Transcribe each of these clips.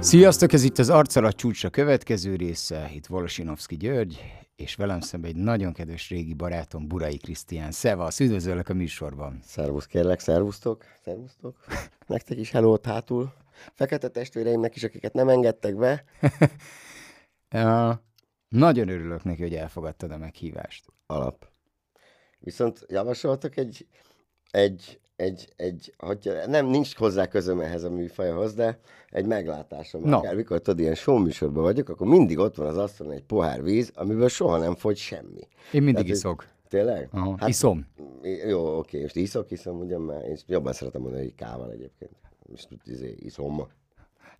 Sziasztok, ez itt az Arcalat csúcsra következő része, itt Volosinovszki György, és velem szemben egy nagyon kedves régi barátom, Burai Krisztián. Szevasz, üdvözöllek a műsorban. Szervusz kérlek, szervusztok, szervusztok. Nektek is hello hátul. Fekete testvéreimnek is, akiket nem engedtek be. uh, nagyon örülök neki, hogy elfogadtad a meghívást. Alap. Viszont javasoltak egy, egy, egy, egy hogy nem, nincs hozzá közöm ehhez a műfajhoz, de egy meglátásom. No. Akár mikor tudod, ilyen show műsorban vagyok, akkor mindig ott van az asztalon egy pohár víz, amiből soha nem fogy semmi. Én mindig Tehát, iszok. Tényleg? Aha, hát, iszom. Jó, oké, most iszok, iszom, ugyan már, én jobban szeretem mondani, hogy kával egyébként. Most izé, iszom.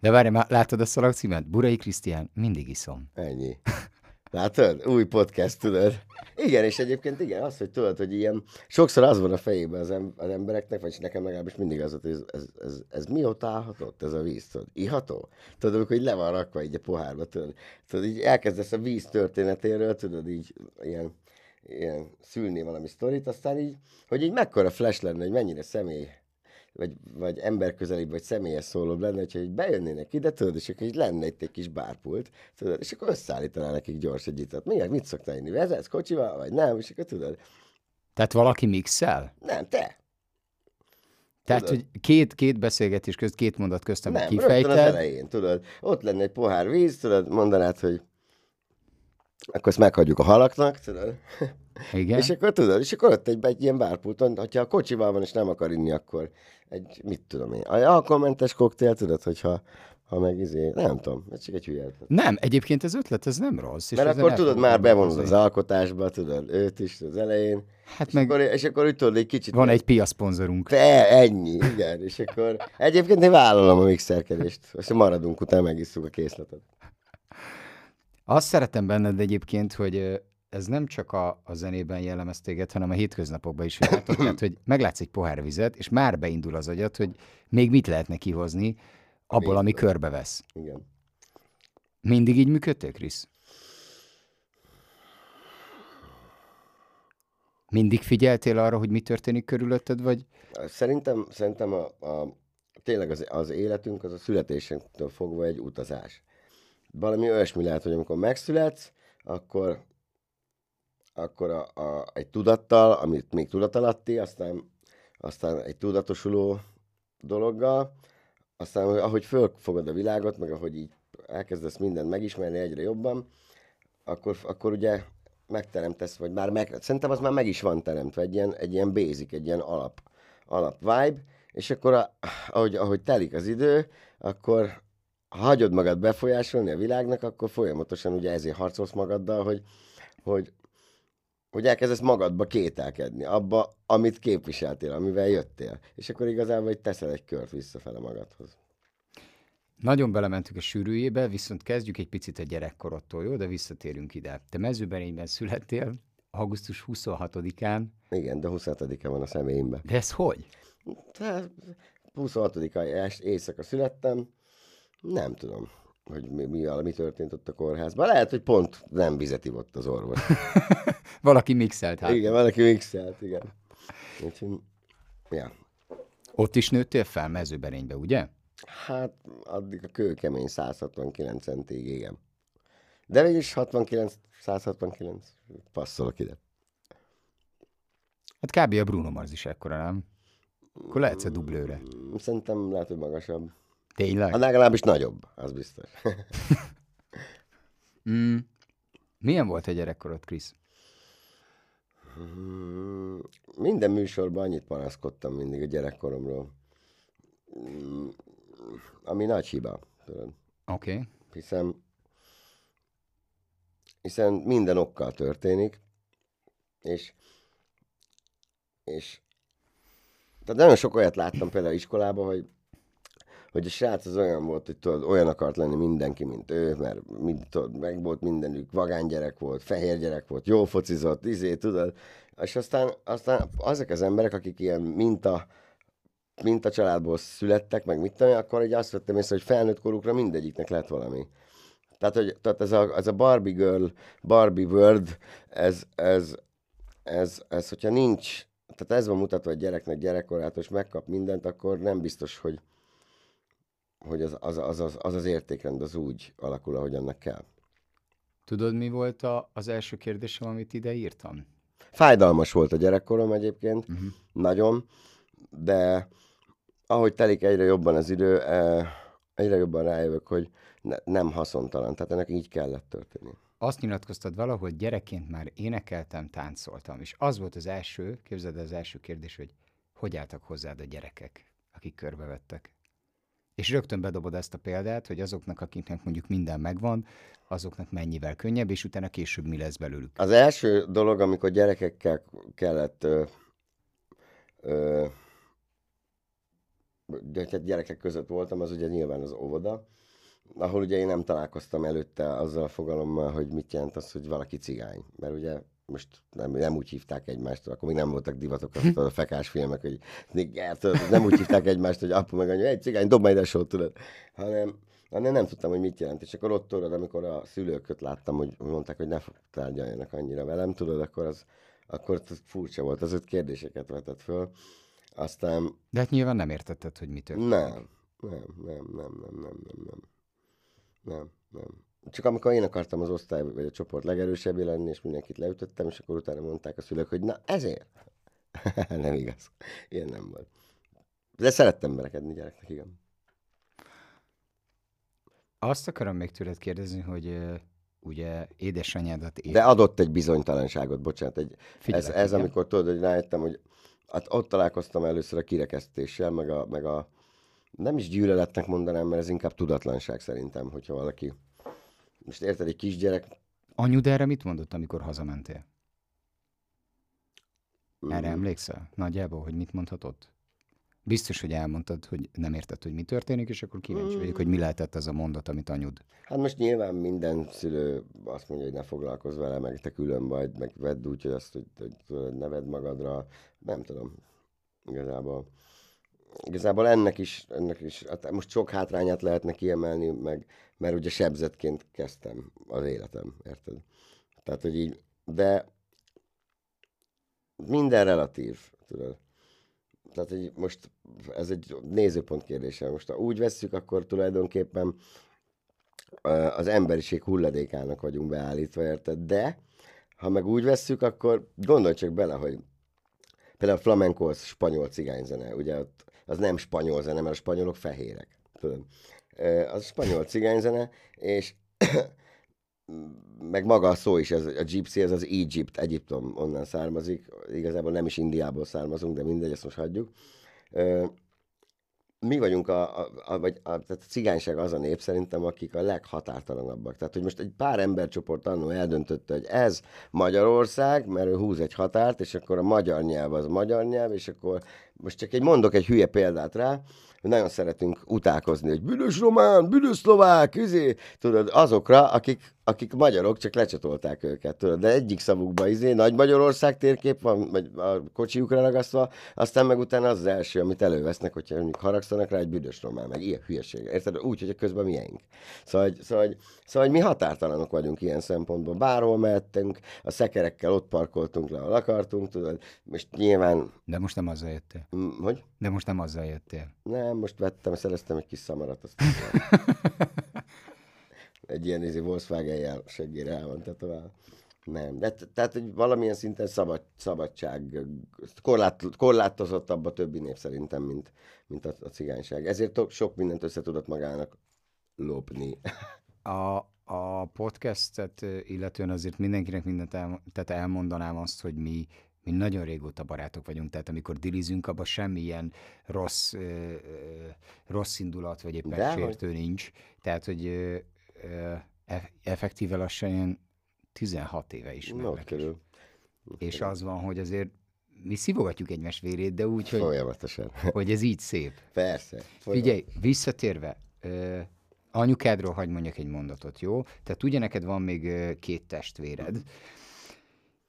De várj, már látod a szalagcímet? Burai Krisztián, mindig iszom. Ennyi. Látod? Új podcast, tudod? Igen, és egyébként igen, az, hogy tudod, hogy ilyen, sokszor az van a fejében az, em- az embereknek, vagy nekem legalábbis mindig az, hogy ez, ez, ez, ez mióta állhatott, ez a víz, tudod? Iható? Tudod, amikor így le van rakva így a pohárba, tudod? Tudod, így elkezdesz a víz történetéről, tudod, így ilyen, ilyen szülni valami sztorit, aztán így, hogy így mekkora flash lenne, hogy mennyire személy vagy, vagy emberközelibb, vagy személyes szólóbb lenne, hogyha így bejönnének ide, tudod, és akkor így lenne itt egy kis bárpult, tudod, és akkor összeállítaná nekik gyors egy itat. Mi, mit szoktál inni? Vezetsz kocsival, vagy nem? És akkor tudod. Tehát valaki mixel? Nem, te. Tehát, tudod? hogy két, két beszélgetés közt, két mondat köztem nem, kifejted. Nem, az elején, tudod. Ott lenne egy pohár víz, tudod, mondanád, hogy akkor ezt meghagyjuk a halaknak, tudod. Igen. és akkor tudod, és akkor ott egy, egy ilyen bárpulton, hogyha a kocsival van és nem akar inni, akkor egy, mit tudom én, alkoholmentes koktél, tudod, hogyha ha meg izé, nem tudom, ez csak egy hülye. Nem, egyébként az ötlet, ez nem rossz. És Mert akkor tudod, már bevonod az alkotásba, tudod, őt is az elején. Hát és meg... Akkor, és akkor úgy tudod, egy kicsit... Van egy piaszponzorunk. Te, ennyi, igen, és akkor egyébként én vállalom a mixerkedést, és maradunk, utána megisszuk a készletet. Azt szeretem benned egyébként, hogy ez nem csak a, a zenében jellemez téged, hanem a hétköznapokban is látod, tehát, hogy meglátsz egy pohár vizet, és már beindul az agyat, hogy még mit lehetne kihozni abból, ami körbevesz. Igen. Mindig így működtél, Krisz? Mindig figyeltél arra, hogy mi történik körülötted, vagy? Szerintem, szerintem a, a, tényleg az, az életünk az a születésünktől fogva egy utazás. Valami olyasmi lehet, hogy amikor megszületsz, akkor akkor a, a, egy tudattal, amit még tudatalatti, aztán, aztán egy tudatosuló dologgal, aztán ahogy fölfogod a világot, meg ahogy így elkezdesz mindent megismerni egyre jobban, akkor, akkor ugye megteremtesz, vagy már meg, szerintem az már meg is van teremtve, egy ilyen, egy ilyen basic, egy ilyen alap, alap vibe, és akkor a, ahogy, ahogy telik az idő, akkor ha hagyod magad befolyásolni a világnak, akkor folyamatosan ugye ezért harcolsz magaddal, hogy, hogy hogy elkezdesz magadba kételkedni, abba, amit képviseltél, amivel jöttél. És akkor igazából hogy teszel egy kört visszafele magadhoz. Nagyon belementünk a sűrűjébe, viszont kezdjük egy picit a gyerekkorodtól, jó? De visszatérünk ide. Te mezőbenényben születtél, augusztus 26-án. Igen, de 26-án van a személyemben. De ez hogy? Tehát 26-a éjszaka születtem, nem tudom hogy mi, mi, mi történt ott a kórházban. Lehet, hogy pont nem vizet ivott az orvos. valaki mixelt hát. Igen, valaki mixelt, igen. Úgyhogy, ja. Ott is nőttél fel mezőberénybe, ugye? Hát, addig a kőkemény 169 centig, igen. De végülis 69, 169, passzolok ide. Hát kb. a Bruno Mars is ekkora, nem? Akkor lehetsz a dublőre. Szerintem lehet, hogy magasabb. Tényleg? Hát legalábbis nagyobb, az biztos. mm. Milyen volt a gyerekkorod, Krisz? Minden műsorban annyit panaszkodtam mindig a gyerekkoromról. Mm, ami nagy hiba, tudod. Oké. Okay. Hiszen, hiszen minden okkal történik, és, és tehát nagyon sok olyat láttam például iskolában, hogy hogy a srác az olyan volt, hogy tudod, olyan akart lenni mindenki, mint ő, mert mind, tudod, meg volt mindenük, vagány gyerek volt, fehér gyerek volt, jó focizott, izé, tudod, és aztán, aztán azok az emberek, akik ilyen minta, minta családból születtek, meg mit tudom, akkor így azt vettem észre, hogy felnőtt korukra mindegyiknek lett valami. Tehát, hogy, tehát ez, a, ez a Barbie Girl, Barbie World, ez, ez, ez, ez, hogyha nincs, tehát ez van mutatva, hogy gyereknek gyerekkorától, és megkap mindent, akkor nem biztos, hogy, hogy az az, az, az, az az értékrend az úgy alakul, ahogy annak kell. Tudod, mi volt a, az első kérdésem, amit ide írtam? Fájdalmas volt a gyerekkorom egyébként, uh-huh. nagyon, de ahogy telik egyre jobban az idő, eh, egyre jobban rájövök, hogy ne, nem haszontalan, tehát ennek így kellett történni. Azt nyilatkoztad valahogy, gyerekként már énekeltem, táncoltam, és az volt az első, képzeld el az első kérdés, hogy hogy álltak hozzád a gyerekek, akik körbevettek. És rögtön bedobod ezt a példát, hogy azoknak, akiknek mondjuk minden megvan, azoknak mennyivel könnyebb, és utána később mi lesz belőlük. Az első dolog, amikor gyerekekkel kellett ö, ö, tehát gyerekek között voltam, az ugye nyilván az óvoda, ahol ugye én nem találkoztam előtte azzal a fogalommal, hogy mit jelent az, hogy valaki cigány. Mert ugye most nem, nem úgy hívták egymást, akkor még nem voltak divatok azt a fekás filmek, hogy nem úgy hívták egymást, hogy apu meg anya, egy cigány, dob majd ide sót, tudod, hanem, hanem nem tudtam, hogy mit jelent. És akkor ott tudod, amikor a szülőköt láttam, hogy mondták, hogy ne tárgyaljanak annyira velem, tudod, akkor az, akkor az furcsa volt, az öt kérdéseket vetett föl. Aztán... De hát nyilván nem értetted, hogy mi történt. Nem, nem, nem, nem, nem, nem, nem, nem. Nem, nem. Csak amikor én akartam az osztály vagy a csoport legerősebbé lenni, és mindenkit leütöttem, és akkor utána mondták a szülők, hogy na ezért. nem igaz. Ilyen nem volt. De szerettem verekedni gyereknek, igen. Azt akarom még tőled kérdezni, hogy ugye édesanyádat... Él... De adott egy bizonytalanságot, bocsánat. Egy, Figyelek, ez, ez amikor tudod, hogy rájöttem, hogy hát ott találkoztam először a kirekesztéssel, meg a, meg a nem is gyűlöletnek mondanám, mert ez inkább tudatlanság szerintem, hogyha valaki... Most érted, egy kisgyerek... Anyud erre mit mondott, amikor hazamentél? Erre mm. emlékszel? Nagyjából, hogy mit mondhatott? Biztos, hogy elmondtad, hogy nem érted, hogy mi történik, és akkor kíváncsi vagyok, hogy mi lehetett az a mondat, amit anyud. Hát most nyilván minden szülő azt mondja, hogy ne foglalkozz vele, meg te külön vagy, meg vedd úgy, hogy azt, hogy, hogy neved magadra. Nem tudom. Igazából igazából ennek is, ennek is, hát most sok hátrányát lehetne kiemelni, meg, mert ugye sebzetként kezdtem az életem, érted? Tehát, hogy így, de minden relatív, tudod. Tehát, hogy most ez egy nézőpont kérdése. Most ha úgy vesszük, akkor tulajdonképpen az emberiség hulladékának vagyunk beállítva, érted? De, ha meg úgy vesszük, akkor gondolj csak bele, hogy például a flamenco az spanyol cigányzene, ugye ott az nem spanyol zene, mert a spanyolok fehérek. Tudod? Az spanyol cigányzene, és meg maga a szó is, ez, a gypsy, ez az Egypt, Egyiptom onnan származik. Igazából nem is Indiából származunk, de mindegy, ezt most hagyjuk mi vagyunk a, a, a, vagy a, tehát a cigányság az a nép szerintem, akik a leghatártalanabbak. Tehát, hogy most egy pár embercsoport annó eldöntötte, hogy ez Magyarország, mert ő húz egy határt, és akkor a magyar nyelv az magyar nyelv, és akkor most csak egy mondok egy hülye példát rá, hogy nagyon szeretünk utálkozni, hogy büdös román, büdös szlovák, izé, tudod, azokra, akik, akik magyarok, csak lecsatolták őket, tudod, de egyik szavukba izé, Nagy Magyarország térkép van, vagy a kocsiukra ragasztva, aztán meg utána az, az első, amit elővesznek, hogyha mondjuk haragszanak rá egy büdös román, meg ilyen hülyeség. Érted? Úgy, hogy a közben miénk. Szóval, szóval, szóval, mi határtalanok vagyunk ilyen szempontból. Bárhol mehettünk, a szekerekkel ott parkoltunk le, ahol akartunk, tudod, most nyilván... De most nem azzal jöttél. Hogy? De most nem azzal jöttél. Nem, most vettem, szereztem egy kis szamarat, azt egy ilyen izé Volkswagen jel seggére el van tetoválva. Nem, de tehát hogy valamilyen szinten szabad, szabadság, korlát, korlátozottabb a többi nép szerintem, mint, mint a, a cigányság. Ezért sok mindent össze tudott magának lopni. A, a podcastet illetően azért mindenkinek mindent el, tehát elmondanám azt, hogy mi mi nagyon régóta barátok vagyunk, tehát amikor dilizünk, abban semmilyen rossz, ö, ö, rossz indulat, vagy éppen De, sértő hogy... nincs. Tehát, hogy effektíve lassan ilyen 16 éve is No. És az van, hogy azért mi szívogatjuk egymás vérét, de úgy, hogy, Folyamatosan. hogy ez így szép. Persze. Figyelj, visszatérve, ö, anyukádról hagyd mondjak egy mondatot, jó? Tehát ugye neked van még két testvéred, mm.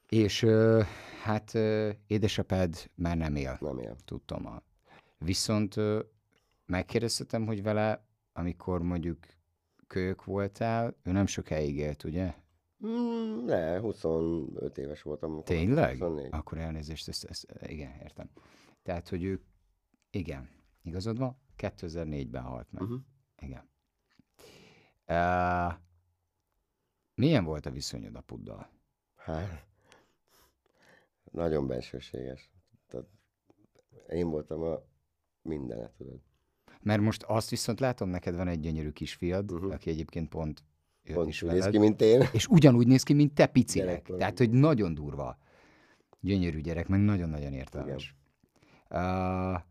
És hát édesapád már nem él. Nem él. Tudtam. Viszont megkérdeztetem, hogy vele, amikor mondjuk kölyök voltál, ő nem sokáig élt, ugye? Mm, ne, 25 éves voltam. Tényleg? 24. Akkor elnézést, ezt, ezt, igen, értem. Tehát, hogy ő, igen, igazad van, 2004-ben halt meg. Uh-huh. Igen. Uh, milyen volt a viszonyod apuddal? Hát, nagyon bensőséges. Tehát én voltam a mindenet, tudod. Mert most azt viszont látom, neked van egy gyönyörű kisfiad, uh-huh. aki egyébként pont jött is úgy néz veled, ki, mint én. és ugyanúgy néz ki, mint te picinek. Tehát, hogy nagyon durva. Gyönyörű gyerek, meg nagyon-nagyon értelmes. Uh,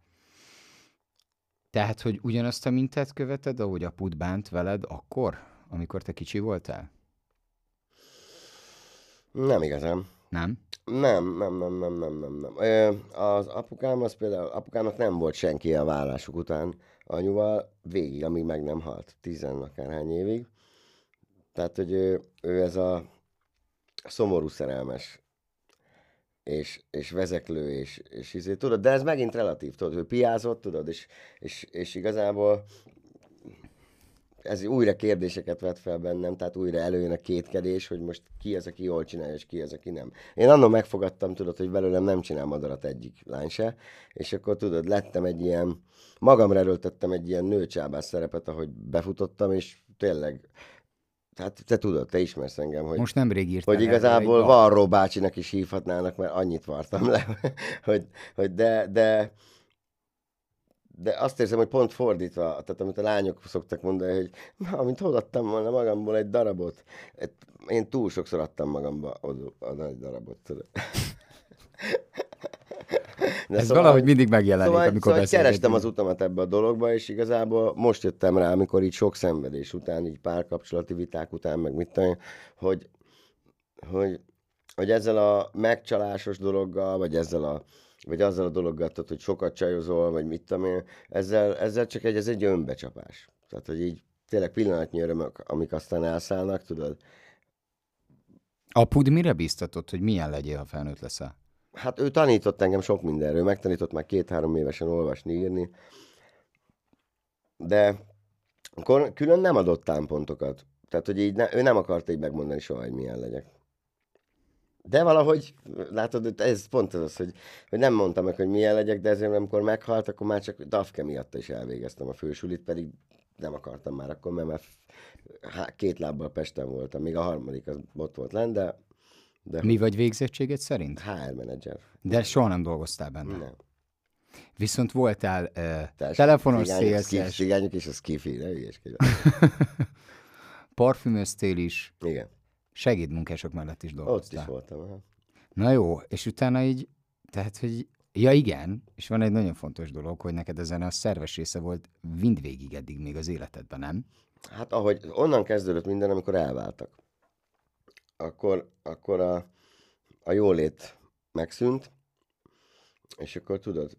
tehát, hogy ugyanazt a mintát követed, ahogy apud bánt veled akkor, amikor te kicsi voltál? Nem igazán. Nem? Nem, nem, nem, nem, nem, nem, nem. Az apukám, az például, apukámnak nem volt senki a vállásuk után anyuval végig, amíg meg nem halt, tizen akárhány évig. Tehát, hogy ő, ő ez a szomorú szerelmes és, és vezeklő, és, és izé, tudod, de ez megint relatív, tudod, ő piázott, tudod, és, és, és igazából ez újra kérdéseket vet fel bennem, tehát újra előjön a kétkedés, hogy most ki az, aki jól csinálja, és ki az, aki nem. Én annól megfogadtam, tudod, hogy belőlem nem csinál madarat egyik lány se, és akkor tudod, lettem egy ilyen, magamra erőltettem egy ilyen nőcsábás szerepet, ahogy befutottam, és tényleg, hát te tudod, te ismersz engem, hogy, Most nemrég írtál hogy igazából. Varró bácsinak is hívhatnának, mert annyit vartam le, hogy, hogy de, de, de azt érzem, hogy pont fordítva, tehát amit a lányok szoktak mondani, hogy na, mint hol adtam volna magamból egy darabot. Én túl sokszor adtam magamba a nagy darabot, tudod. De Ez valahogy mindig megjelenik, szóval, amikor szóval kerestem beszélgetünk. az utamat ebbe a dologba, és igazából most jöttem rá, amikor így sok szenvedés után, így párkapcsolati viták után, meg mit tudom hogy, hogy, hogy ezzel a megcsalásos dologgal, vagy ezzel a vagy azzal a dologgal, tudod, hogy sokat csajozol, vagy mit tudom én, ezzel, ezzel csak egy, ez egy önbecsapás. Tehát, hogy így tényleg pillanatnyi örömök, amik aztán elszállnak, tudod. Apud mire bíztatott, hogy milyen legyél, ha felnőtt leszel? Hát ő tanított engem sok mindenről, megtanított már két-három évesen olvasni, írni, de akkor külön nem adott támpontokat. Tehát, hogy így ne, ő nem akarta így megmondani soha, hogy milyen legyek. De valahogy, látod, ez pont az, hogy, hogy nem mondtam meg, hogy milyen legyek, de ezért amikor meghalt, akkor már csak Dafke miatt is elvégeztem a fősulit, pedig nem akartam már akkor, mert már két lábbal Pesten voltam, még a harmadik az ott volt lenn, de, de Mi vagy végzettséged szerint? HR menedzser. De soha nem dolgoztál benne. Nem. Viszont voltál uh, Tehát telefonos cigányok, skif- szélszes, Cigányok és a skifi, ne parfümöztél is, Igen, segédmunkások mellett is ott is dolgoztál. voltam. aha. Na jó, és utána így, tehát, hogy ja igen, és van egy nagyon fontos dolog, hogy neked ezen a szerves része volt mindvégig eddig még az életedben, nem? Hát ahogy onnan kezdődött minden, amikor elváltak. Akkor, akkor a, a jólét megszűnt, és akkor tudod,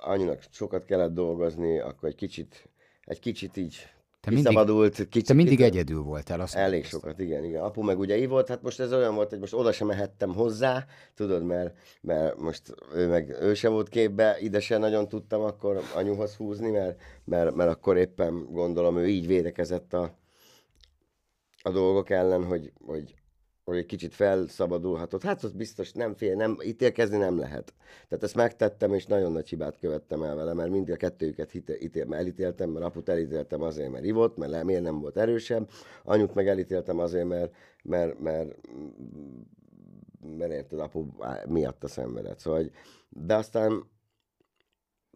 anyunak sokat kellett dolgozni, akkor egy kicsit, egy kicsit így Te mindig, kiszabadult. Kicsit, te mindig kicsit- egyedül voltál, azt Elég mondtad. sokat, igen, igen. Apu meg ugye volt, hát most ez olyan volt, hogy most oda sem mehettem hozzá, tudod, mert, mert most ő meg ő sem volt képbe, ide sem nagyon tudtam akkor anyuhoz húzni, mert, mert, mert akkor éppen gondolom ő így védekezett a, a dolgok ellen, hogy, hogy, hogy egy kicsit felszabadulhatott. Hát az biztos nem fél, nem, ítélkezni nem lehet. Tehát ezt megtettem, és nagyon nagy hibát követtem el vele, mert mind a kettőjüket hite, ítél, elítéltem, mert aput elítéltem azért, mert ivott, mert miért nem volt erősebb, anyut meg elítéltem azért, mert, mert, mert, mert érted, apu miatt a szenvedett. Szóval, de aztán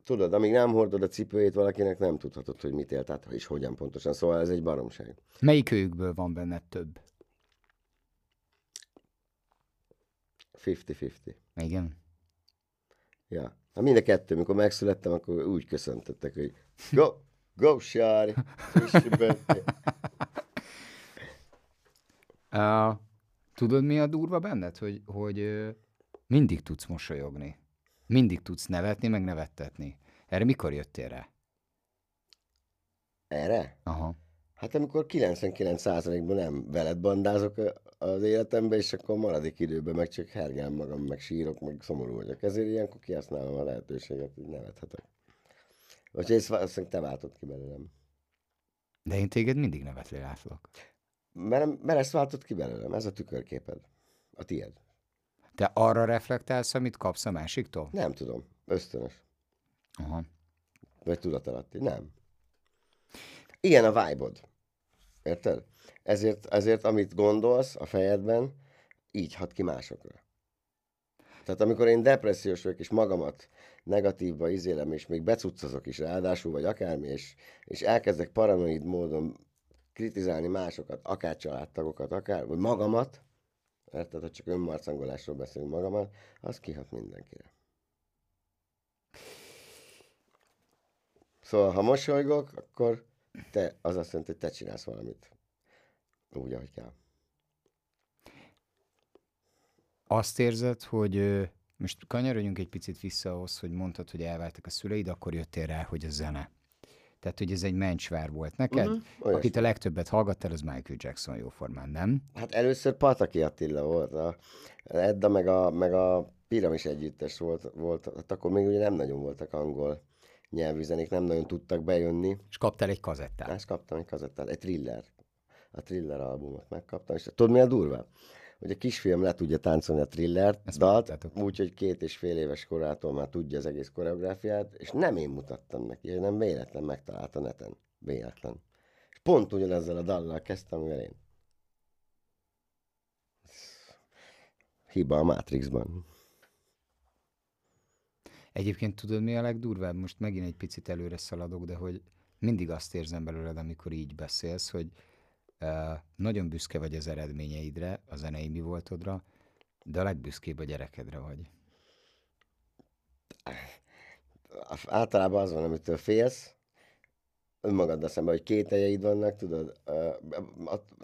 tudod, amíg nem hordod a cipőjét valakinek, nem tudhatod, hogy mit élt át, és hogyan pontosan. Szóval ez egy baromság. Melyik őkből van benned több? 50-50. Igen. Ja. Hát mind a kettő, amikor megszülettem, akkor úgy köszöntöttek, hogy go, go, birthday. Uh, tudod, mi a durva benned? Hogy, hogy mindig tudsz mosolyogni. Mindig tudsz nevetni, meg nevettetni. Erre mikor jöttél rá? Erre? Aha. Hát amikor 99%-ban nem veled bandázok az életembe, és akkor maradék időben meg csak hergel magam, meg sírok, meg szomorú vagyok. Ezért ilyenkor kihasználom a lehetőséget, hogy nevethetek. Vagy ezt valószínűleg te váltod ki belőlem. De én téged mindig nevetni látlak. Mert, mert ezt váltod ki belőlem, ez a tükörképed. A tied. Te arra reflektálsz, amit kapsz a másiktól? Nem tudom, ösztönös. Aha. Vagy tudatalatti. Nem. ilyen a vibe Érted? Ezért, ezért amit gondolsz a fejedben, így hat ki másokra. Tehát amikor én depressziós vagyok, és magamat negatívba izélem, és még becuccozok is ráadásul, vagy akármi, és, és elkezdek paranoid módon kritizálni másokat, akár családtagokat, akár, vagy magamat, érted, ha csak önmarcangolásról beszélünk magamat, az kihat mindenkire. Szóval, ha mosolygok, akkor te, az azt jelenti, hogy te csinálsz valamit úgy, ahogy kell. Azt érzed, hogy most kanyarodjunk egy picit vissza ahhoz, hogy mondtad, hogy elváltak a szüleid, akkor jöttél rá, hogy a zene. Tehát, hogy ez egy mencsvár volt neked. Uh-huh, Akit a legtöbbet hallgattál, az Michael Jackson jóformán, nem? Hát először Pataki Attila volt. A Edda meg a, meg a Piramis együttes volt, volt. Hát akkor még ugye nem nagyon voltak angol nyelvű zenék, nem nagyon tudtak bejönni. És kaptál egy kazettát? És kaptam egy kazettát, egy thriller. A thriller albumot megkaptam, és tudod mi a durva? hogy a kisfiam le tudja táncolni a thriller dalt, úgyhogy két és fél éves korától már tudja az egész koreográfiát, és nem én mutattam neki, nem véletlen megtalálta neten. Véletlen. És pont ugyanezzel a dallal kezdtem, amivel én. Hiba a Matrixban. Egyébként tudod, mi a legdurvább? Most megint egy picit előre szaladok, de hogy mindig azt érzem belőled, amikor így beszélsz, hogy nagyon büszke vagy az eredményeidre, a zenei mi voltodra, de a legbüszkébb a gyerekedre vagy. Általában az van, amitől félsz, önmagaddal szemben, hogy kételjeid vannak, tudod,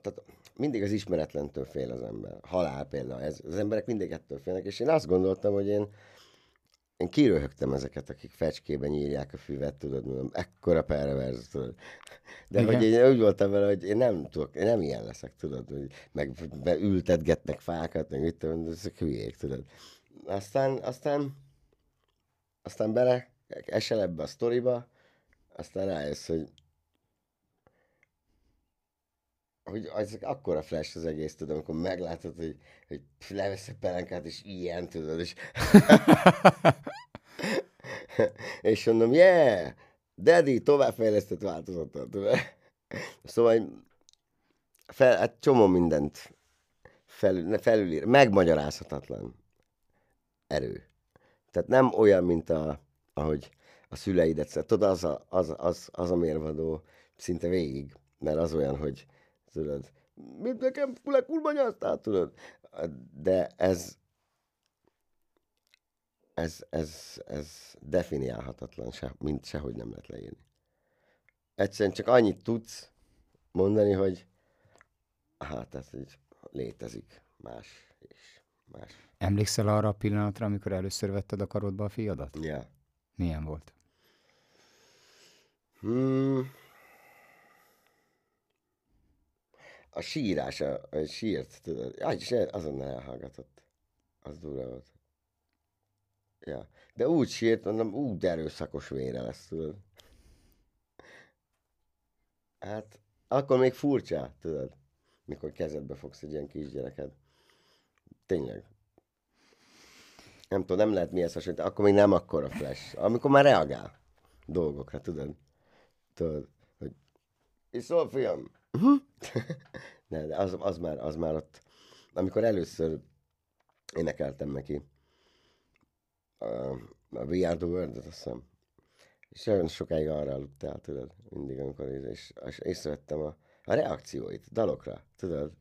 tehát mindig az ismeretlentől fél az ember. Halál például, ez, az emberek mindig ettől félnek, és én azt gondoltam, hogy én én kiröhögtem ezeket, akik fecskében nyírják a füvet, tudod, mondom, ekkora perverz, tudod. De Igen. hogy én úgy voltam vele, hogy én nem tudok, én nem ilyen leszek, tudod, hogy meg ültetgetnek fákat, meg mit tudom, ezek hülyék, tudod. Aztán, aztán, aztán bele esel ebbe a sztoriba, aztán rájössz, hogy hogy az akkora flash az egész, tudom, amikor meglátod, hogy, hogy levesz a pelenkát, és ilyen, tudod, és... és mondom, yeah, daddy, továbbfejlesztett változattal, tudod. Szóval fel, hát csomó mindent felül, felülír, megmagyarázhatatlan erő. Tehát nem olyan, mint a, ahogy a szüleidet, tudod, az a, az, az, az a mérvadó szinte végig, mert az olyan, hogy tudod, mint nekem fule kurva tudod. De ez, ez, ez, ez definiálhatatlan, se, mint sehogy nem lehet leírni. Egyszerűen csak annyit tudsz mondani, hogy hát ez így létezik más és más. Emlékszel arra a pillanatra, amikor először vetted a karodba a fiadat? Ja. Yeah. Milyen volt? Hmm, a síírása, a sírt, tudod, azonnal elhallgatott. Az durva volt. Ja. De úgy sírt, mondom, úgy erőszakos vére lesz, tudod. Hát, akkor még furcsa, tudod, mikor kezedbe fogsz egy ilyen kisgyereket. Tényleg. Nem tudom, nem lehet mihez hasonlítani, akkor még nem akkor a flash. Amikor már reagál dolgokra, tudod. Tudod, hogy iszol, fiam? Uh-huh. de az, az, már, az már ott, amikor először énekeltem neki a, a We Are The World, azt hiszem, és nagyon sokáig arra aludtál, tudod, mindig, amikor és, és észrevettem a, a reakcióit, dalokra, tudod,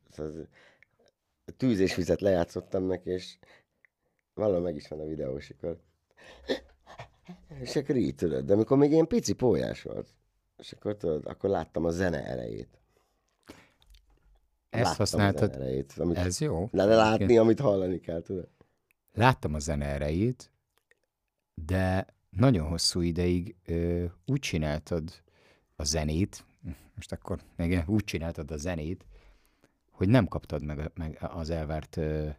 a tűz és vizet lejátszottam neki, és valahol meg is van a videós, akkor és akkor így, tudod, de amikor még ilyen pici pólyás volt, és akkor tudod, akkor láttam a zene erejét. Ezt használtad. Erejét, amit Ez jó. Le, látni, amit hallani kell, tudod. Láttam a zene erejét, de nagyon hosszú ideig ö, úgy csináltad a zenét, most akkor igen, úgy csináltad a zenét, hogy nem kaptad meg, meg az elvárt ö,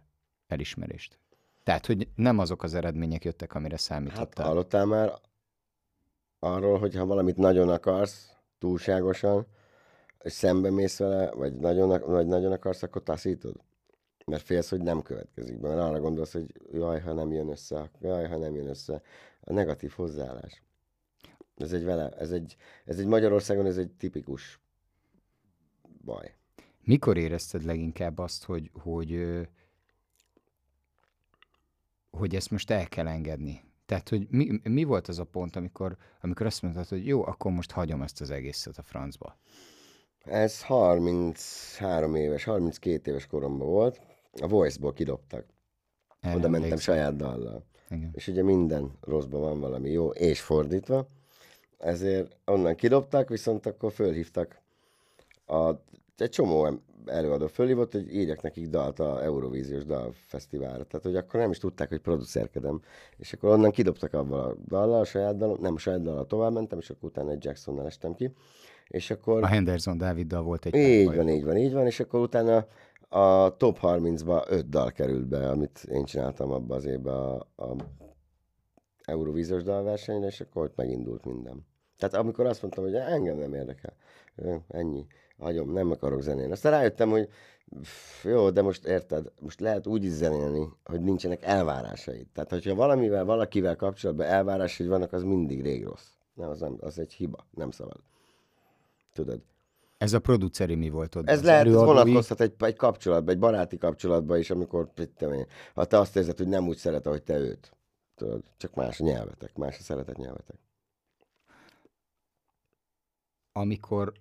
elismerést. Tehát, hogy nem azok az eredmények jöttek, amire számítottál. Hát hallottál már arról, hogy ha valamit nagyon akarsz, túlságosan, és szembe mész vele, vagy nagyon, vagy nagyon akarsz, akkor taszítod? Mert félsz, hogy nem következik be. Mert arra gondolsz, hogy jaj, ha nem jön össze, jaj, ha nem jön össze. A negatív hozzáállás. Ez egy vele, ez egy, ez egy Magyarországon ez egy tipikus baj. Mikor érezted leginkább azt, hogy, hogy, hogy ezt most el kell engedni? Tehát, hogy mi, mi volt az a pont, amikor, amikor azt mondtad, hogy jó, akkor most hagyom ezt az egészet a francba? Ez 33 éves, 32 éves koromban volt. A Voice-ból kidobtak. Erre Oda mentem emlékszem. saját dallal. Igen. És ugye minden rosszban van valami jó, és fordítva. Ezért onnan kidobták, viszont akkor fölhívtak a, egy csomó előadó fölhívott, hogy írjak nekik dalt a Eurovíziós Dalfesztiválra. Tehát, hogy akkor nem is tudták, hogy producerkedem. És akkor onnan kidobtak abban a dallal, a saját dallal, nem a saját dallal tovább mentem, és akkor utána egy Jacksonnal estem ki. És akkor... A Henderson Dáviddal volt egy Így van, így van, így van, és akkor utána a top 30-ba öt dal került be, amit én csináltam abba az évben a, a Eurovíziós dalversenyre, és akkor ott megindult minden. Tehát amikor azt mondtam, hogy engem nem érdekel, ennyi, hagyom, nem akarok zenélni. Aztán rájöttem, hogy pff, jó, de most érted, most lehet úgy is zenélni, hogy nincsenek elvárásaid. Tehát, hogyha valamivel, valakivel kapcsolatban elvárásaid vannak, az mindig rég rossz. Nem, az, nem, az egy hiba, nem szabad. Tudod? Ez a produceri mi volt ott? Ez lehet, ez vonatkozhat egy, egy kapcsolatban, egy baráti kapcsolatban is, amikor, ha te azt érzed, hogy nem úgy szeret, ahogy te őt. Tudod, csak más a nyelvetek, más a szeretet nyelvetek. amikor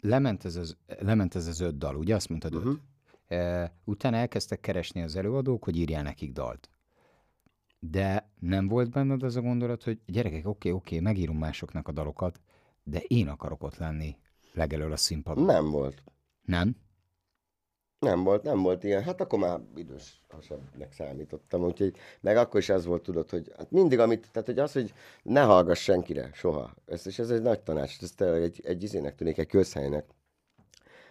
lement ez az, lement ez az öt dal, ugye azt mondtad Mhm. öt? E, utána elkezdtek keresni az előadók, hogy írjál nekik dalt. De nem volt benned az a gondolat, hogy gyerekek, oké, oké, megírom másoknak a dalokat, de én akarok ott lenni legelől a színpadon. Nem volt. Nem? Nem volt, nem volt ilyen. Hát akkor már idősebbnek számítottam, úgyhogy meg akkor is az volt, tudod, hogy hát mindig, amit, tehát hogy az, hogy ne hallgass senkire, soha. Ez, és ez egy nagy tanács, ez tényleg egy, egy izének tűnik, egy közhelynek,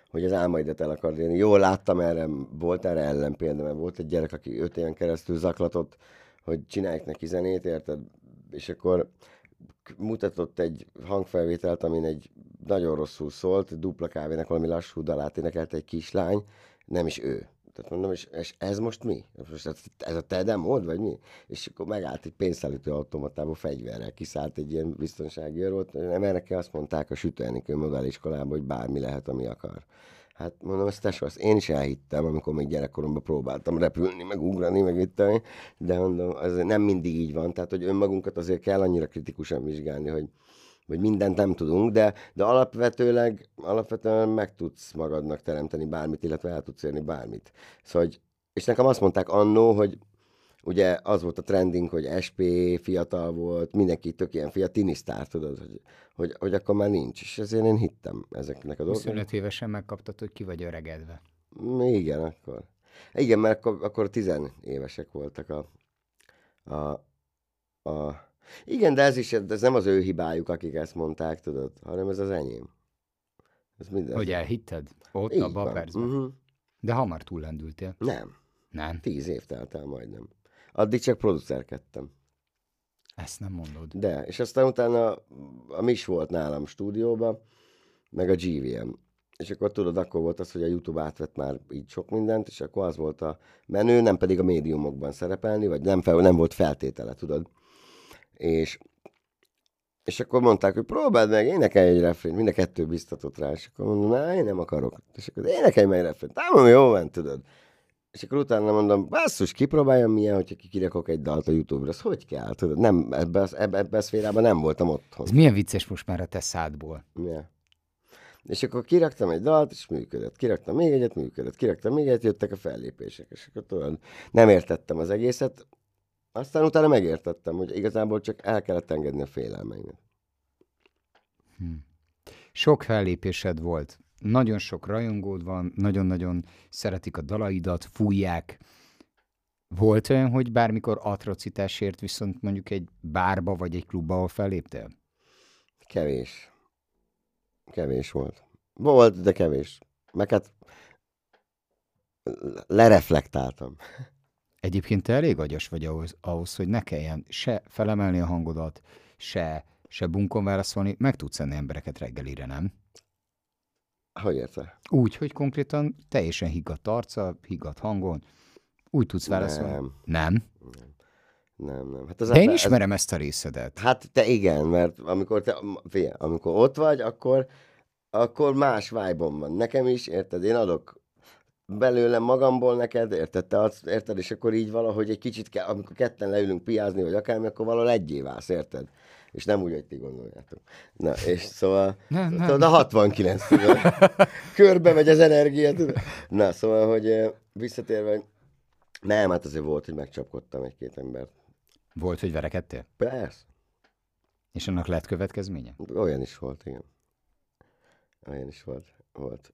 hogy az álmaidat el akar élni. Jól láttam erre, volt erre ellenpélda, mert volt egy gyerek, aki öt éven keresztül zaklatott, hogy csinálják neki zenét, érted? És akkor mutatott egy hangfelvételt, amin egy nagyon rosszul szólt, dupla kávének valami lassú dalát énekelt egy kislány, nem is ő. Tehát mondom, és, és ez most mi? Most ez, a te demód, vagy mi? És akkor megállt egy pénzszállító automatába fegyverrel, kiszállt egy ilyen biztonsági őrült, nem erre kell azt mondták a sütőenikő magáliskolában, hogy bármi lehet, ami akar. Hát mondom, ezt tesó, azt én is elhittem, amikor még gyerekkoromban próbáltam repülni, meg ugrani, meg itt de mondom, ez nem mindig így van, tehát hogy önmagunkat azért kell annyira kritikusan vizsgálni, hogy, hogy mindent nem tudunk, de, de alapvetőleg, alapvetően meg tudsz magadnak teremteni bármit, illetve el tudsz érni bármit. Szóval, és nekem azt mondták annó, hogy ugye az volt a trending, hogy SP fiatal volt, mindenki tök ilyen fiatal, tinisztár, tudod, hogy, hogy, hogy akkor már nincs, és ezért én hittem ezeknek a dolgoknak. 25 évesen megkaptad, hogy ki vagy öregedve. Igen, akkor. Igen, mert akkor, akkor tizenévesek voltak a, a, a... Igen, de ez is, ez nem az ő hibájuk, akik ezt mondták, tudod, hanem ez az enyém. Ez minden. Hogy elhitted? Ott abban a percben. Uh-huh. De hamar túllendültél. Nem, Nem? tíz év telt el majdnem. Addig csak producerkedtem. Ezt nem mondod. De, és aztán utána a Mis volt nálam stúdióban, meg a GVM. És akkor tudod, akkor volt az, hogy a YouTube átvett már így sok mindent, és akkor az volt a menő, nem pedig a médiumokban szerepelni, vagy nem, fel, nem volt feltétele, tudod. És, és akkor mondták, hogy próbáld meg, énekelj egy refrént, mind a kettő biztatott rá, és akkor mondom, na, én nem akarok. És akkor énekelj meg egy refrént, mondom, jó van, tudod. És akkor utána mondom, basszus, kipróbáljam milyen, hogyha kirakok egy dalt a YouTube-ra, az hogy kell, tudod? Nem, ebbe, az- ebbe, ebbe a szférában nem voltam otthon. Ez milyen vicces most már a te szádból. Ja. És akkor kiraktam egy dalt, és működött. Kiraktam még egyet, működött. Kiraktam még egyet, jöttek a fellépések. És akkor tudod, nem értettem az egészet. Aztán utána megértettem, hogy igazából csak el kellett engedni a félelmeimet. Sok fellépésed volt. Nagyon sok rajongód van, nagyon-nagyon szeretik a dalaidat, fújják. Volt olyan, hogy bármikor atrocitásért viszont mondjuk egy bárba vagy egy klubba, ahol felléptél? Kevés. Kevés volt. Volt, de kevés. Meg hát lereflektáltam. Egyébként te elég agyas vagy ahhoz, ahhoz, hogy ne kelljen se felemelni a hangodat, se, se bunkon válaszolni, meg tudsz enni embereket reggelire, nem? Hogy érte? Úgy, hogy konkrétan teljesen higgadt arca, higgadt hangon, úgy tudsz válaszolni. Nem. Nem? Nem, nem. Hát az De én ember- ismerem ezt a részedet. Hát te igen, mert amikor, te, figyelj, amikor ott vagy, akkor, akkor más vibe van. Nekem is, érted? Én adok belőlem magamból neked, érted? Te adsz, érted? És akkor így valahogy egy kicsit kell, amikor ketten leülünk piázni, vagy akármi, akkor valahol egyé válsz, érted? És nem úgy, hogy ti gondoljátok. Na, és szóval, Nem, nem. tudod, a 69, tudod. Körbe megy az energia, tudod. Na, szóval, hogy visszatérve, nem, hát azért volt, hogy megcsapkodtam egy-két embert. Volt, hogy verekedtél? Persze. És annak lett következménye? Olyan is volt, igen. Olyan is volt. volt.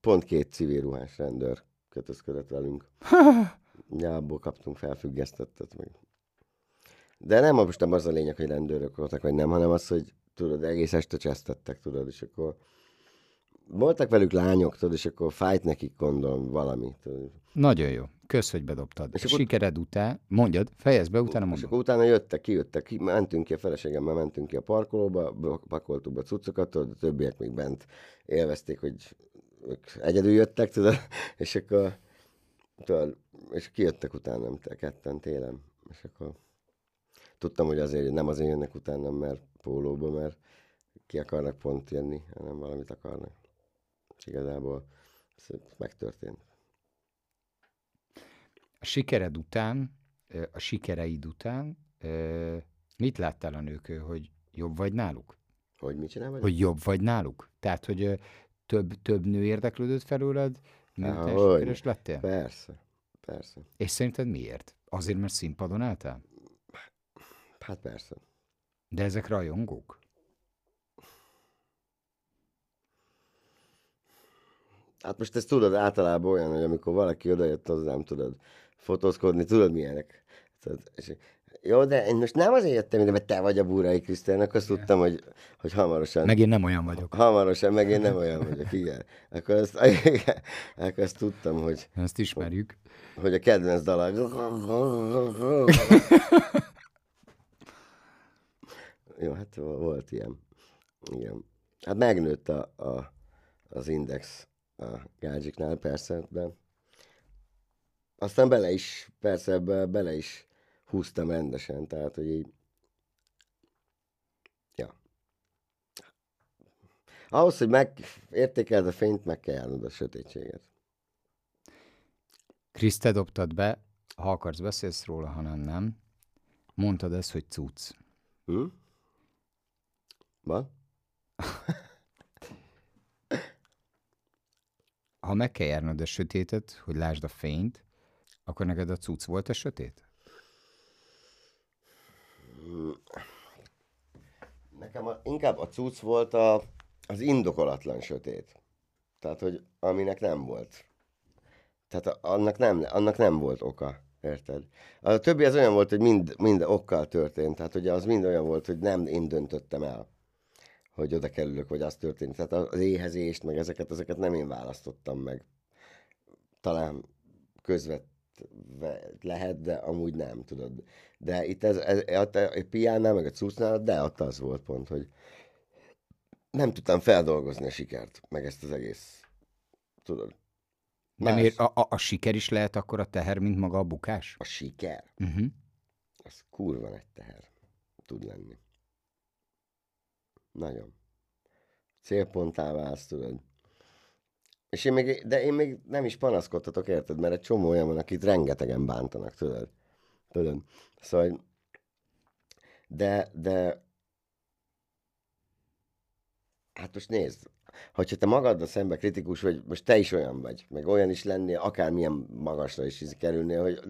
Pont két civil ruhás rendőr kötözködött velünk. Abból kaptunk felfüggesztettet meg. De nem most nem az a lényeg, hogy rendőrök voltak, vagy nem, hanem az, hogy tudod, egész este csesztettek, tudod, és akkor voltak velük lányok, tudod, és akkor fájt nekik, gondolom, valami. Tudod. Nagyon jó. Kösz, hogy bedobtad. És És akkor- Sikered után, mondjad, fejezd be, utána És mondom. akkor utána jöttek, kijöttek, ki, mentünk ki a feleségemmel, mentünk ki a parkolóba, pakoltuk be a cuccokat, tudod, a többiek még bent élvezték, hogy ők egyedül jöttek, tudod, és akkor tudod, és kijöttek utána, nem te ketten télen, és akkor tudtam, hogy azért nem azért jönnek utána, mert pólóba, mert ki akarnak pont jönni, hanem valamit akarnak. És igazából ez megtörtént. A sikered után, a sikereid után, mit láttál a nők, hogy jobb vagy náluk? Hogy mit csinál vagy? Hogy jobb vagy náluk? Tehát, hogy több, több nő érdeklődött felőled, miután Ahogy. sikeres lettél? Persze, persze. És szerinted miért? Azért, mert színpadon álltál? Hát persze. De ezek rajongók? Hát most ezt tudod, általában olyan, hogy amikor valaki odajött hozzám, tudod, fotózkodni, tudod milyenek. Tudod, és, jó, de én most nem azért jöttem ide, mert te vagy a Búrai Krisztián, akkor azt tudtam, hogy, hogy hamarosan, Meg én nem olyan vagyok. hamarosan, meg én nem olyan vagyok, igen. Akkor azt, igen, akkor azt tudtam, hogy, Ezt ismerjük. hogy a kedvenc dala. Jó, hát volt ilyen. Igen. Hát megnőtt a, a, az index a gádzsiknál, persze, de aztán bele is, persze ebbe bele is húztam rendesen, tehát, hogy így ja. Ahhoz, hogy megértékeld a fényt, meg kell járnod a sötétséget. Krisz, te dobtad be, ha akarsz, beszélsz róla, hanem nem. Mondtad ezt, hogy cucc. Hm? Van? Ha meg kell járnod a sötétet, hogy lásd a fényt, akkor neked a cucc volt a sötét? Nekem a, inkább a cucc volt a, az indokolatlan sötét. Tehát, hogy aminek nem volt. Tehát annak, nem, annak nem volt oka. Érted? A többi az olyan volt, hogy mind, mind okkal történt. Tehát ugye az mind olyan volt, hogy nem én döntöttem el, hogy oda kerülök, vagy az történt. Tehát az éhezést, meg ezeket, ezeket nem én választottam meg. Talán közvet lehet, de amúgy nem, tudod. De itt ez, ez, ez a, a piánál, meg a cuccnál, de ott az volt pont, hogy nem tudtam feldolgozni a sikert, meg ezt az egész, tudod. De Más. miért a, a, a siker is lehet akkor a teher, mint maga a bukás? A siker, Uh-huh. az kurva nagy teher tud lenni. Nagyon. Célponttá válsz, tudod. És én még, de én még nem is panaszkodhatok, érted? Mert egy csomó olyan van, akit rengetegen bántanak, tudod? Tudod? Szóval, de, de, hát most nézd, hogyha te magaddal szembe kritikus vagy, most te is olyan vagy, meg olyan is lennél, akármilyen magasra is kerülnél, hogy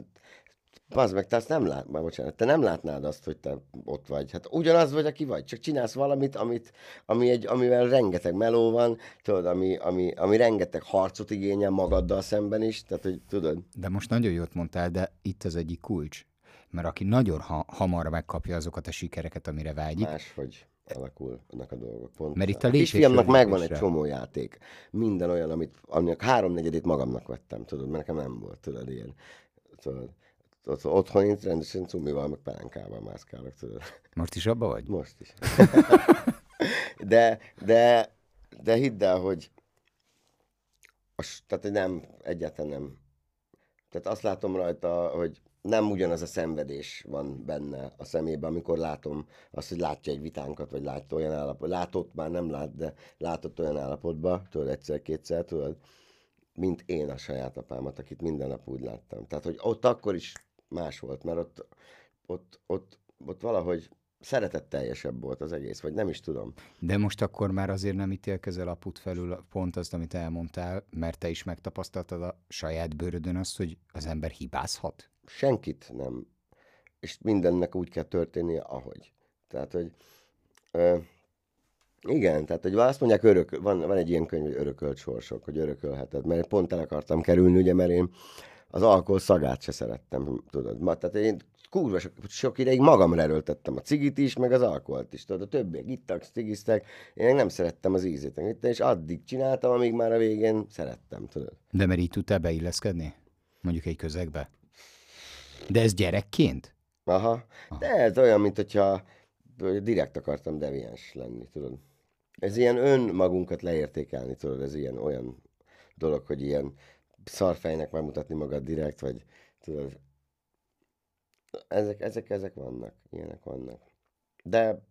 Bazd meg, te azt nem lát, már bocsánat, te nem látnád azt, hogy te ott vagy. Hát ugyanaz vagy, aki vagy, csak csinálsz valamit, amit, ami egy, amivel rengeteg meló van, tudod, ami, ami, ami rengeteg harcot igényel magaddal szemben is, tehát, hogy tudod, De most nagyon jót mondtál, de itt az egyik kulcs. Mert aki nagyon ha- hamar megkapja azokat a sikereket, amire vágyik, máshogy alakulnak a dolgok. Pont. Mert itt a kisfiamnak megvan egy csomó játék. Minden olyan, amit, aminek háromnegyedét magamnak vettem, tudod, mert nekem nem volt, tudod, ilyen. Tudod, ott, otthon én rendesen cumival, meg pelenkával mászkálok, tudod. most is abba vagy? Most is. de, de, de hidd el, hogy a, tehát nem, egyáltalán nem. Tehát azt látom rajta, hogy nem ugyanaz a szenvedés van benne a szemében, amikor látom azt, hogy látja egy vitánkat, vagy látja olyan állapot, látott már nem lát, de látott olyan állapotba, tudod, egyszer-kétszer, tudod, mint én a saját apámat, akit minden nap úgy láttam. Tehát, hogy ott akkor is más volt, mert ott, ott, ott, ott valahogy szeretetteljesebb volt az egész, vagy nem is tudom. De most akkor már azért nem ítélkezel aput felül pont azt, amit elmondtál, mert te is megtapasztaltad a saját bőrödön azt, hogy az ember hibázhat? Senkit nem. És mindennek úgy kell történnie, ahogy. Tehát, hogy ö, igen, tehát, hogy azt mondják, örök, van, van egy ilyen könyv, hogy örökölt sorsok, hogy örökölheted, mert pont el akartam kerülni, ugye, mert én az alkohol szagát se szerettem, tudod. Ma, tehát én kurva sok, sok ideig magamra erőltettem a cigit is, meg az alkoholt is. Tudod, a többiek ittak, cigiztek, én nem szerettem az ízét, és addig csináltam, amíg már a végén szerettem, tudod. De mert így tudtál beilleszkedni? Mondjuk egy közegbe? De ez gyerekként? Aha. Aha. De ez olyan, mint hogyha direkt akartam deviáns lenni, tudod. Ez ilyen önmagunkat leértékelni, tudod, ez ilyen olyan dolog, hogy ilyen szarfejnek megmutatni magad direkt, vagy tudod, ezek, ezek, ezek vannak, ilyenek vannak. De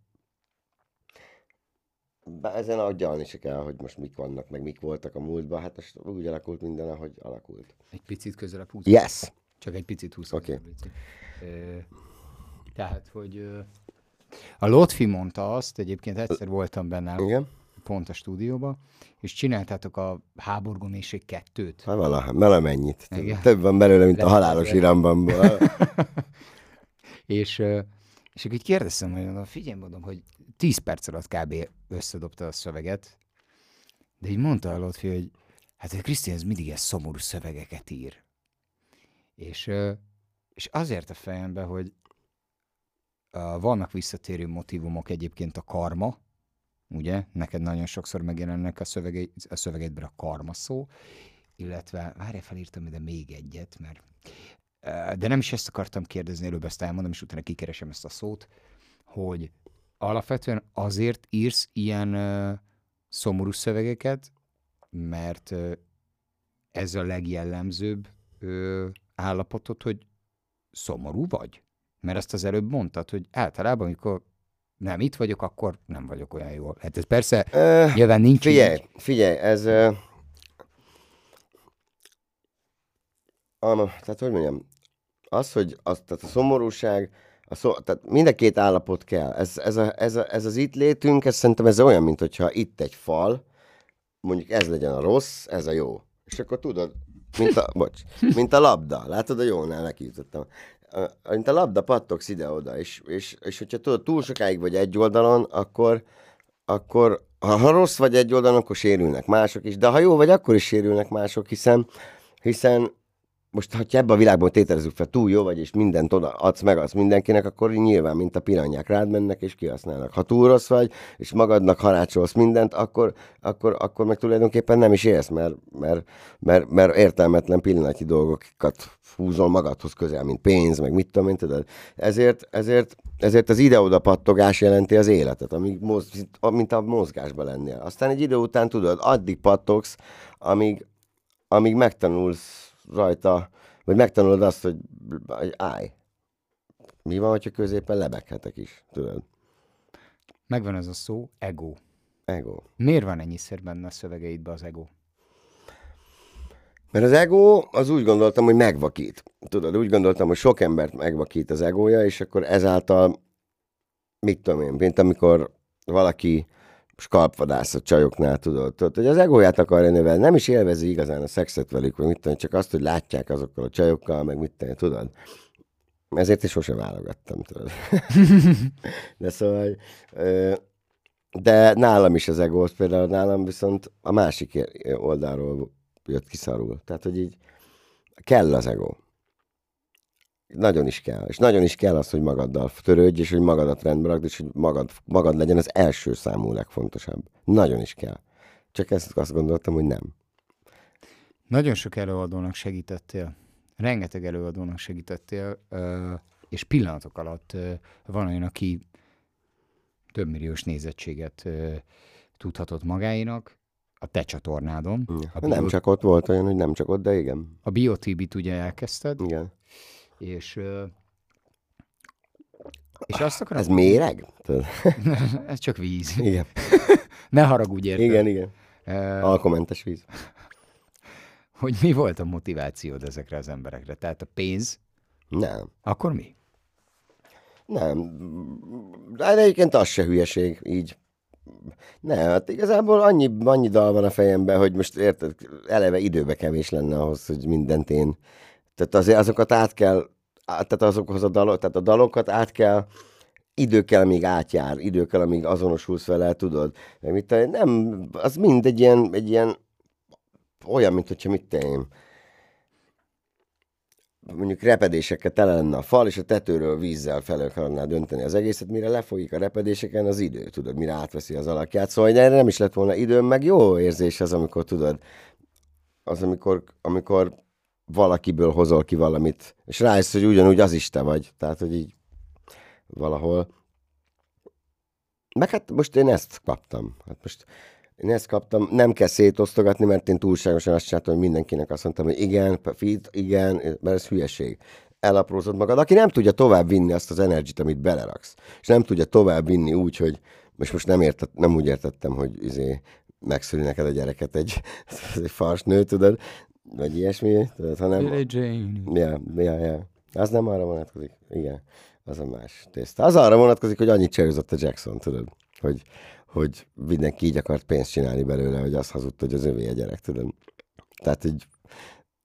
ezen agyalni se kell, hogy most mik vannak, meg mik voltak a múltban, hát most úgy alakult minden, ahogy alakult. Egy picit közelebb húzom. Yes! Csak egy picit húzom. Oké. Okay. Tehát, hogy a Lotfi mondta azt, egyébként egyszer voltam benne, Igen? Pont a stúdióba, és csináltátok a háborgó mélység kettőt. Hát vala, valamennyit. Igen. Több van belőle, mint Lehet a halálos iramban. és, és akkor így kérdeztem, hogy mondom, figyelj, mondom, hogy 10 perc alatt kb. összedobta a szöveget, de így mondta a Lotfi, hogy hát Krisztián ez mindig ilyen szomorú szövegeket ír. És, és azért a fejembe, hogy vannak visszatérő motivumok egyébként a karma, ugye? Neked nagyon sokszor megjelennek a, szövege, a szövegedben a karma szó, illetve, várjál, felírtam ide még egyet, mert de nem is ezt akartam kérdezni, előbb ezt elmondom, és utána kikeresem ezt a szót, hogy alapvetően azért írsz ilyen uh, szomorú szövegeket, mert uh, ez a legjellemzőbb uh, állapotot, hogy szomorú vagy? Mert ezt az előbb mondtad, hogy általában, amikor nem itt vagyok, akkor nem vagyok olyan jól. Hát ez persze uh, nyilván nincs Figyelj, így. figyelj, ez... Uh, Alma, tehát hogy mondjam, az, hogy az, tehát a szomorúság, a szó, tehát mind a két állapot kell. Ez, ez, a, ez, a, ez az itt létünk, ez szerintem ez olyan, mint hogyha itt egy fal, mondjuk ez legyen a rossz, ez a jó. És akkor tudod, mint a, bocs, mint a labda. Látod, a jónál neki jutottam mint a labda pattogsz ide-oda, és, és, és hogyha tudod, túl sokáig vagy egy oldalon, akkor, akkor ha, ha rossz vagy egy oldalon, akkor sérülnek mások is, de ha jó vagy, akkor is sérülnek mások, hiszen, hiszen most, ha ebbe a világban tételezzük fel, túl jó vagy, és mindent oda adsz meg az mindenkinek, akkor nyilván, mint a piranyák rád mennek, és kihasználnak. Ha túl rossz vagy, és magadnak harácsolsz mindent, akkor, akkor, akkor meg tulajdonképpen nem is élsz, mert, mert, mert, mert értelmetlen pillanatnyi dolgokat húzol magadhoz közel, mint pénz, meg mit tudom én, tudod. Ezért, ezért, ezért az ide-oda pattogás jelenti az életet, amíg moz, mint a mozgásban lennél. Aztán egy idő után tudod, addig pattogsz, amíg, amíg megtanulsz rajta, vagy megtanulod azt, hogy, hogy állj. Mi van, hogyha középen lebeghetek is, tudod? Megvan ez a szó, ego. Ego. Miért van ennyiszer benne a szövegeidben az ego? Mert az ego, az úgy gondoltam, hogy megvakít. Tudod, úgy gondoltam, hogy sok embert megvakít az egója, és akkor ezáltal, mit tudom én, mint amikor valaki skalpvadász a csajoknál, tudod, tudod, hogy az egóját akarja növelni, nem is élvezi igazán a szexet velük, vagy mit tudom, csak azt, hogy látják azokkal a csajokkal, meg mit tudom, tudod. Ezért is sose válogattam, tudod. de szóval, de nálam is az egó, például nálam viszont a másik oldalról jött kiszarul. Tehát, hogy így kell az ego. Nagyon is kell. És nagyon is kell az, hogy magaddal törődj, és hogy magadat rendbe rakd, és hogy magad, magad legyen az első számú legfontosabb. Nagyon is kell. Csak ezt azt gondoltam, hogy nem. Nagyon sok előadónak segítettél. Rengeteg előadónak segítettél, és pillanatok alatt van olyan, aki több milliós nézettséget tudhatott magáinak, a te csatornádon. A bio... Nem csak ott volt olyan, hogy nem csak ott, de igen. A BioTB-t ugye elkezdted. Igen És, és azt akarom... Ez méreg? Ez csak víz. Igen. Ne haragudj érted. Igen, igen. Alkomentes víz. hogy mi volt a motivációd ezekre az emberekre? Tehát a pénz, Nem. akkor mi? Nem. De egyébként az se hülyeség, így. Nem, hát igazából annyi, annyi dal van a fejemben, hogy most érted, eleve időbe kevés lenne ahhoz, hogy mindent én... Tehát azért azokat át kell, át- tehát azokhoz a dalok, tehát a dalokat át kell, idő kell, amíg átjár, idő kell, amíg azonosulsz vele, tudod? Meg Mit, nem, az mind egy ilyen, egy ilyen olyan, mint hogyha mit én, mondjuk repedésekkel tele lenne a fal, és a tetőről vízzel fel akarná dönteni az egészet, mire lefolyik a repedéseken az idő, tudod, mire átveszi az alakját. Szóval erre nem is lett volna időm, meg jó érzés az, amikor tudod, az, amikor, amikor valakiből hozol ki valamit, és rájössz, hogy ugyanúgy az is te vagy. Tehát, hogy így valahol. Meg hát most én ezt kaptam. Hát most én ezt kaptam, nem kell szétosztogatni, mert én túlságosan azt csináltam, hogy mindenkinek azt mondtam, hogy igen, fit, igen, mert ez hülyeség. Elaprózod magad. Aki nem tudja tovább vinni azt az energit, amit beleraksz, és nem tudja tovább vinni úgy, hogy most most nem, értett, nem úgy értettem, hogy izé, megszüli neked a gyereket egy, egy fars nő, tudod, vagy ilyesmi, tudod, hanem... Billie Jane. Ja, ja, ja. Az nem arra vonatkozik. Igen, az a más tészta. Az arra vonatkozik, hogy annyit csajozott a Jackson, tudod, hogy, hogy mindenki így akart pénzt csinálni belőle, hogy azt hazudta, hogy az övé a gyerek, tudod. Tehát, hogy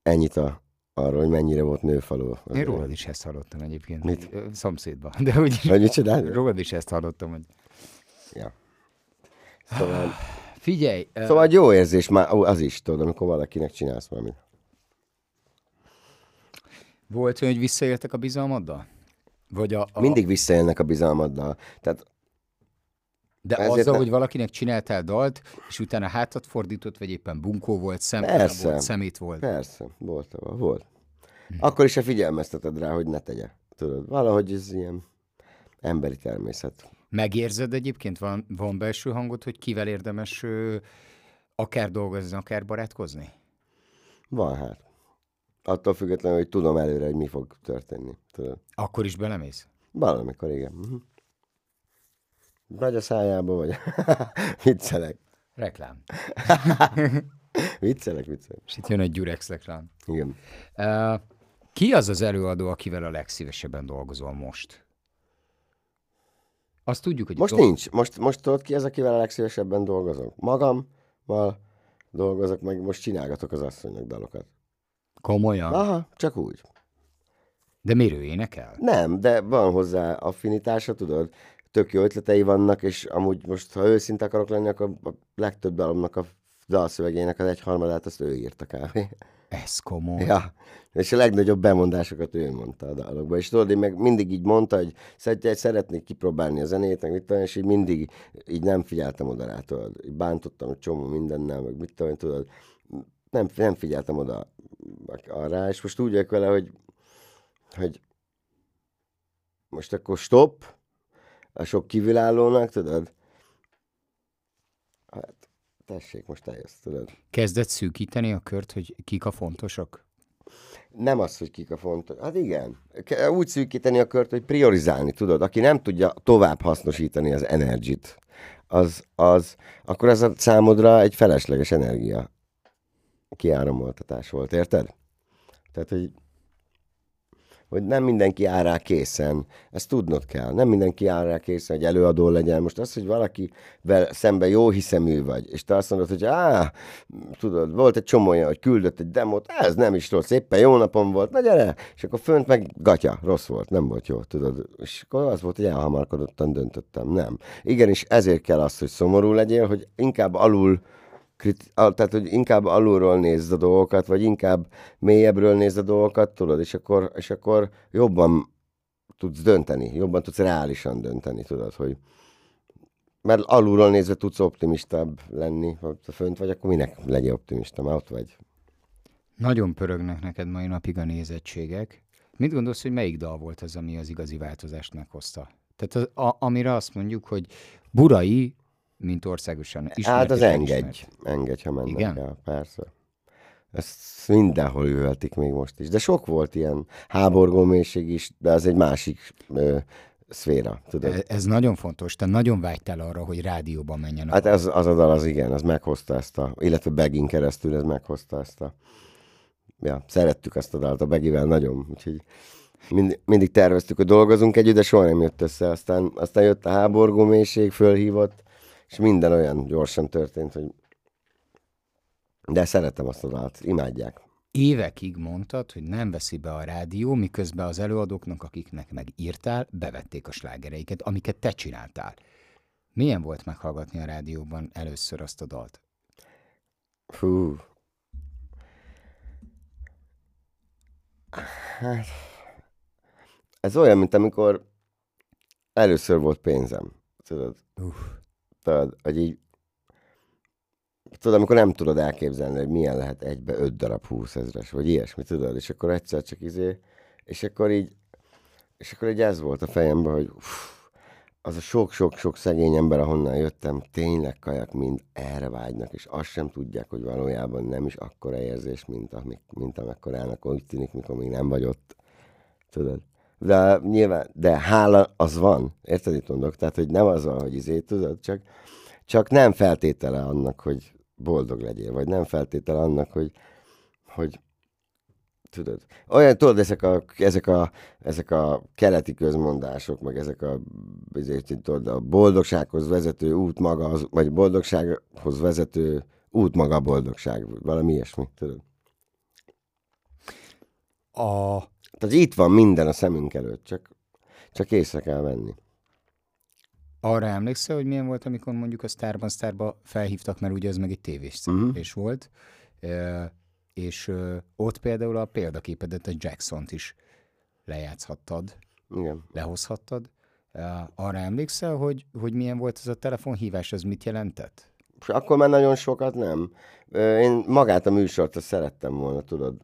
ennyit a, arról, hogy mennyire volt nőfaló. az Én rólad is ezt hallottam egyébként. Mit? Szomszédban. De úgy Hogy mit csinál? rólad is ezt hallottam, hogy Ja. Szóval, figyelj, szóval egy jó érzés már az is, tudod, amikor valakinek csinálsz valamit. volt olyan, hogy visszaéltek a bizalmaddal? Vagy a, a, Mindig visszaélnek a bizalmaddal. Tehát de ezért azzal, ne- hogy valakinek csináltál dalt, és utána hátat fordított, vagy éppen bunkó volt, Persze. volt, szemét volt. Persze, volt, volt. Akkor is se figyelmezteted rá, hogy ne tegye. Tudod, valahogy ez ilyen emberi természet. Megérzed egyébként, van, van belső hangod, hogy kivel érdemes ö, akár dolgozni, akár barátkozni? Van hát. Attól függetlenül, hogy tudom előre, hogy mi fog történni. Tudod. Akkor is belemész? Valamikor igen. Uh-huh. Vagy a szájába, vagy... viccelek. Reklám. Viccelek, viccelek. És itt jön egy Gyurex reklám. Igen. Uh, ki az az előadó, akivel a legszívesebben dolgozol most? Azt tudjuk, hogy Most nincs. Most, most tudod ki az, akivel a legszívesebben dolgozok? Magammal dolgozok, meg most csinálgatok az asszonynak dalokat. Komolyan? Aha, csak úgy. De miért ő énekel? Nem, de van hozzá affinitása, tudod? Tök jó ötletei vannak, és amúgy most, ha őszinte akarok lenni, akkor a legtöbb dalomnak a dalszövegének az egyharmadát azt ő írta kb. Ez komoly. Ja, és a legnagyobb bemondásokat ő mondta a dalokba. És tudod, én meg mindig így mondta, hogy szeret- szeretnék kipróbálni a zenét, meg mit tudom, és így mindig így nem figyeltem oda rá, tudod. Így bántottam egy csomó mindennel, meg mit tudom, tudod. Nem, nem figyeltem oda arra, és most úgy vagyok vele, hogy, hogy most akkor stop, a sok kívülállónak, tudod. Tessék, most eljössz, tudod. Kezdett szűkíteni a kört, hogy kik a fontosak? Nem az, hogy kik a fontos. Hát igen. Úgy szűkíteni a kört, hogy priorizálni, tudod. Aki nem tudja tovább hasznosítani az energit, az, az, akkor ez a számodra egy felesleges energia kiáramoltatás volt, érted? Tehát, hogy, hogy nem mindenki áll rá készen. Ezt tudnod kell. Nem mindenki áll rá készen, hogy előadó legyen. Most az, hogy valakivel szemben jó hiszemű vagy, és te azt mondod, hogy á, tudod, volt egy csomó olyan, hogy küldött egy demót, ez nem is rossz, éppen jó napom volt, na gyere, és akkor fönt meg gatya, rossz volt, nem volt jó, tudod, és akkor az volt, hogy elhamarkodottan döntöttem, nem. Igenis, ezért kell az, hogy szomorú legyél, hogy inkább alul tehát, hogy inkább alulról nézd a dolgokat, vagy inkább mélyebbről nézd a dolgokat, tudod, és akkor, és akkor jobban tudsz dönteni, jobban tudsz reálisan dönteni, tudod, hogy mert alulról nézve tudsz optimistább lenni, ha fönt vagy, akkor minek legyél optimista, már ott vagy. Nagyon pörögnek neked mai napig a nézettségek. Mit gondolsz, hogy melyik dal volt az, ami az igazi változást meghozta? Tehát az, a, amire azt mondjuk, hogy Burai, mint országosan ismert hát az engedj, engedj, ha mennek Igen? el, persze. Ezt mindenhol üvöltik még most is. De sok volt ilyen háborgó mélység is, de az egy másik ö, szféra, tudod. Ez, ez nagyon fontos. Te nagyon vágytál arra, hogy rádióban menjen. Hát ez, az a dal az igen, az meghozta ezt a, illetve Begin keresztül ez meghozta ezt a, ja, szerettük ezt a dalt a Begivel nagyon, úgyhogy mind, mindig terveztük, hogy dolgozunk együtt, de soha nem jött össze. Aztán, aztán jött a háborgó mélység, fölhívott, és minden olyan gyorsan történt, hogy de szeretem azt a dalt, imádják. Évekig mondtad, hogy nem veszi be a rádió, miközben az előadóknak, akiknek meg írtál, bevették a slágereiket, amiket te csináltál. Milyen volt meghallgatni a rádióban először azt a dalt? Fú. Hát, ez olyan, mint amikor először volt pénzem. Tudod? Uff. Tudod, hogy így tudod, amikor nem tudod elképzelni, hogy milyen lehet egybe öt darab 20 ezres, vagy ilyesmi, tudod, és akkor egyszer csak izé, és akkor így, és akkor így ez volt a fejemben, hogy uff, az a sok-sok-sok szegény ember, ahonnan jöttem, tényleg kajak mind erre vágynak, és azt sem tudják, hogy valójában nem is akkora érzés, mint, amik, mint amekkorának úgy tűnik, mikor még nem vagy ott. Tudod? De nyilván, de hála az van, érted, itt mondok? Tehát, hogy nem az van, hogy izé, tudod, csak, csak nem feltétele annak, hogy boldog legyél, vagy nem feltétele annak, hogy, hogy tudod, olyan, tudod, ezek a, ezek a, ezek a keleti közmondások, meg ezek a, ezért, tudod, a boldogsághoz vezető út maga, az, vagy boldogsághoz vezető út maga a boldogság, valami ilyesmi, tudod. A... Tehát itt van minden a szemünk előtt, csak, csak észre kell venni. Arra emlékszel, hogy milyen volt, amikor mondjuk a Starban Starba felhívtak, mert ugye ez meg egy tévés uh-huh. volt, e, és ott például a példaképedet, a Jackson-t is lejátszhattad, Igen. lehozhattad. E, arra emlékszel, hogy, hogy milyen volt ez a telefonhívás, ez mit jelentett? És akkor már nagyon sokat nem. Én magát a műsort azt szerettem volna, tudod,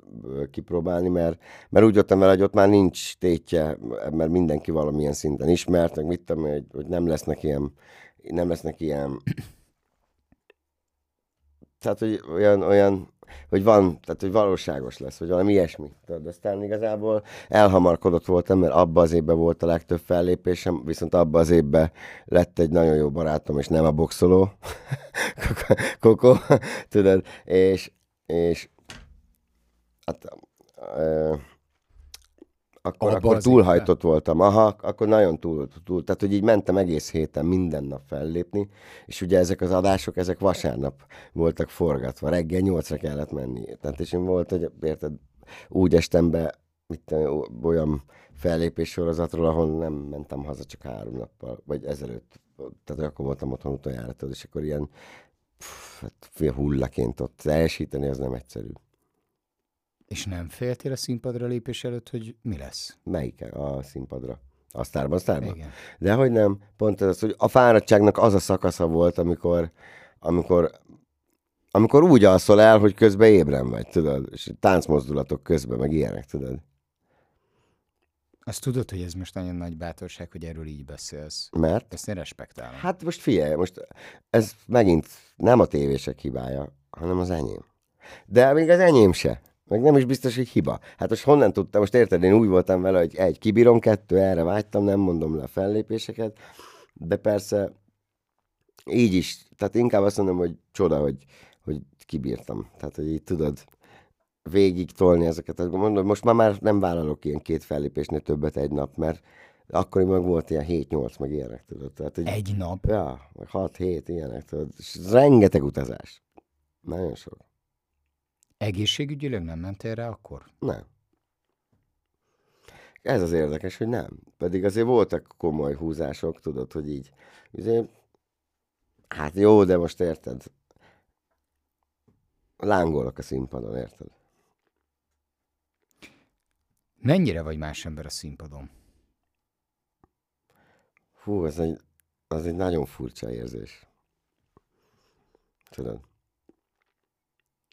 kipróbálni, mert, mert úgy jöttem vele, hogy ott már nincs tétje, mert mindenki valamilyen szinten ismert, meg mit tudom, hogy, hogy nem lesznek ilyen, nem lesznek ilyen, tehát, hogy olyan, olyan, hogy van, tehát, hogy valóságos lesz, vagy valami ilyesmi. Tudod, aztán igazából elhamarkodott voltam, mert abban az évben volt a legtöbb fellépésem, viszont abban az évben lett egy nagyon jó barátom, és nem a boxoló, Koko, tudod, és, és hát, ö, akkor, Abba akkor túlhajtott voltam. Aha, akkor nagyon túl, túl, tehát hogy így mentem egész héten minden nap fellépni, és ugye ezek az adások, ezek vasárnap voltak forgatva, reggel nyolcra kellett menni. Tehát és én volt, hogy érted, úgy estem be, mit olyan fellépés sorozatról, ahol nem mentem haza csak három nappal, vagy ezelőtt. Tehát akkor voltam otthon utoljára, és akkor ilyen pff, hát, fél hullaként ott elsíteni, az nem egyszerű. És nem féltél a színpadra lépés előtt, hogy mi lesz? Melyik a színpadra? A sztárban, sztárban? Igen. De hogy nem, pont ez az, hogy a fáradtságnak az a szakasza volt, amikor, amikor, amikor úgy alszol el, hogy közben ébren vagy, tudod, és táncmozdulatok közben, meg ilyenek, tudod. Azt tudod, hogy ez most nagyon nagy bátorság, hogy erről így beszélsz. Mert? Ezt én respektálom. Hát most figyelj, most ez megint nem a tévések hibája, hanem az enyém. De még az enyém se. Meg nem is biztos, hogy hiba. Hát most honnan tudtam, most érted, én úgy voltam vele, hogy egy, kibírom, kettő, erre vágytam, nem mondom le a fellépéseket, de persze így is, tehát inkább azt mondom, hogy csoda, hogy, hogy kibírtam. Tehát, hogy így tudod végig tolni ezeket. Hát mondom, most már, már nem vállalok ilyen két fellépésnél többet egy nap, mert akkor meg volt ilyen 7-8, meg ilyenek, tudod. Tehát, hogy, Egy nap. Ja, meg 6-7 ilyenek, tudod. És rengeteg utazás. Nagyon sok. Egészségügyileg nem mentél rá akkor? Nem. Ez az érdekes, hogy nem. Pedig azért voltak komoly húzások, tudod, hogy így. Azért, hát jó, de most érted. Lángolok a színpadon, érted? Mennyire vagy más ember a színpadon? Hú, ez egy, az egy nagyon furcsa érzés. Tudod?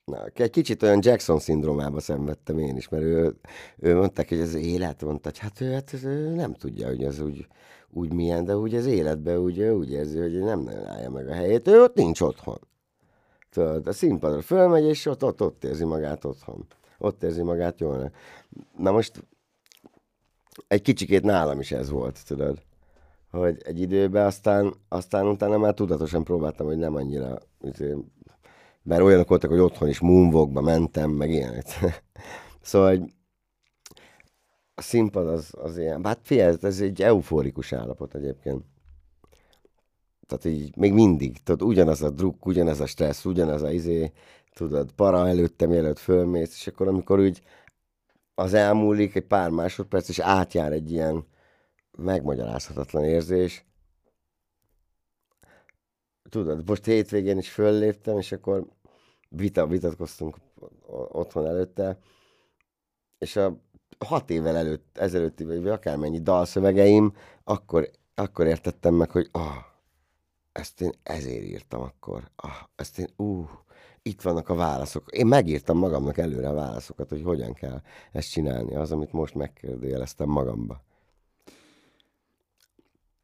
Na, egy kicsit olyan Jackson szindrómába szenvedtem én is, mert ő, ő mondták, hogy ez élet, mondta, hogy hát ő, hát ő nem tudja, hogy ez úgy, úgy milyen, de úgy az életben úgy, úgy érzi, hogy nem nagyon állja meg a helyét, ő ott nincs otthon. Tudod, a színpadra fölmegy, és ott, ott, ott érzi magát otthon. Ott érzi magát jól. Na most egy kicsikét nálam is ez volt, tudod. Hogy egy időben aztán, aztán utána már tudatosan próbáltam, hogy nem annyira, mert olyanok voltak, hogy otthon is moonwalkba mentem, meg ilyenek. szóval, hogy a színpad az, az ilyen, hát figyelj, ez egy euforikus állapot egyébként. Tehát így még mindig, tudod, ugyanaz a druk, ugyanaz a stressz, ugyanaz a izé, tudod, para előttem, mielőtt fölmész, és akkor amikor úgy az elmúlik egy pár másodperc, és átjár egy ilyen megmagyarázhatatlan érzés. Tudod, most hétvégén is fölléptem, és akkor vita, vitatkoztunk otthon előtte, és a hat évvel előtt, ezelőtti, vagy akármennyi dalszövegeim, akkor, akkor értettem meg, hogy ah, ezt én ezért írtam akkor. Ah, ezt én, uh, itt vannak a válaszok. Én megírtam magamnak előre a válaszokat, hogy hogyan kell ezt csinálni, az, amit most megkérdőjeleztem magamba.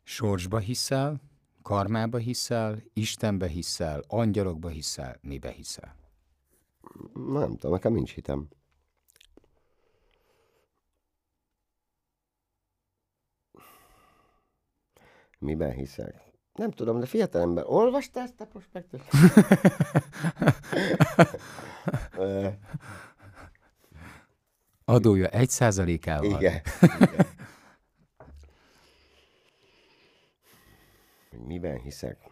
Sorsba hiszel, karmába hiszel, Istenbe hiszel, angyalokba hiszel, mibe hiszel? Nem tudom, nekem nincs hitem. Miben hiszek? Nem tudom, de fiatal ember, olvastál ezt a prospektus? Adója egy százalékával. Igen. igen. Miben hiszek?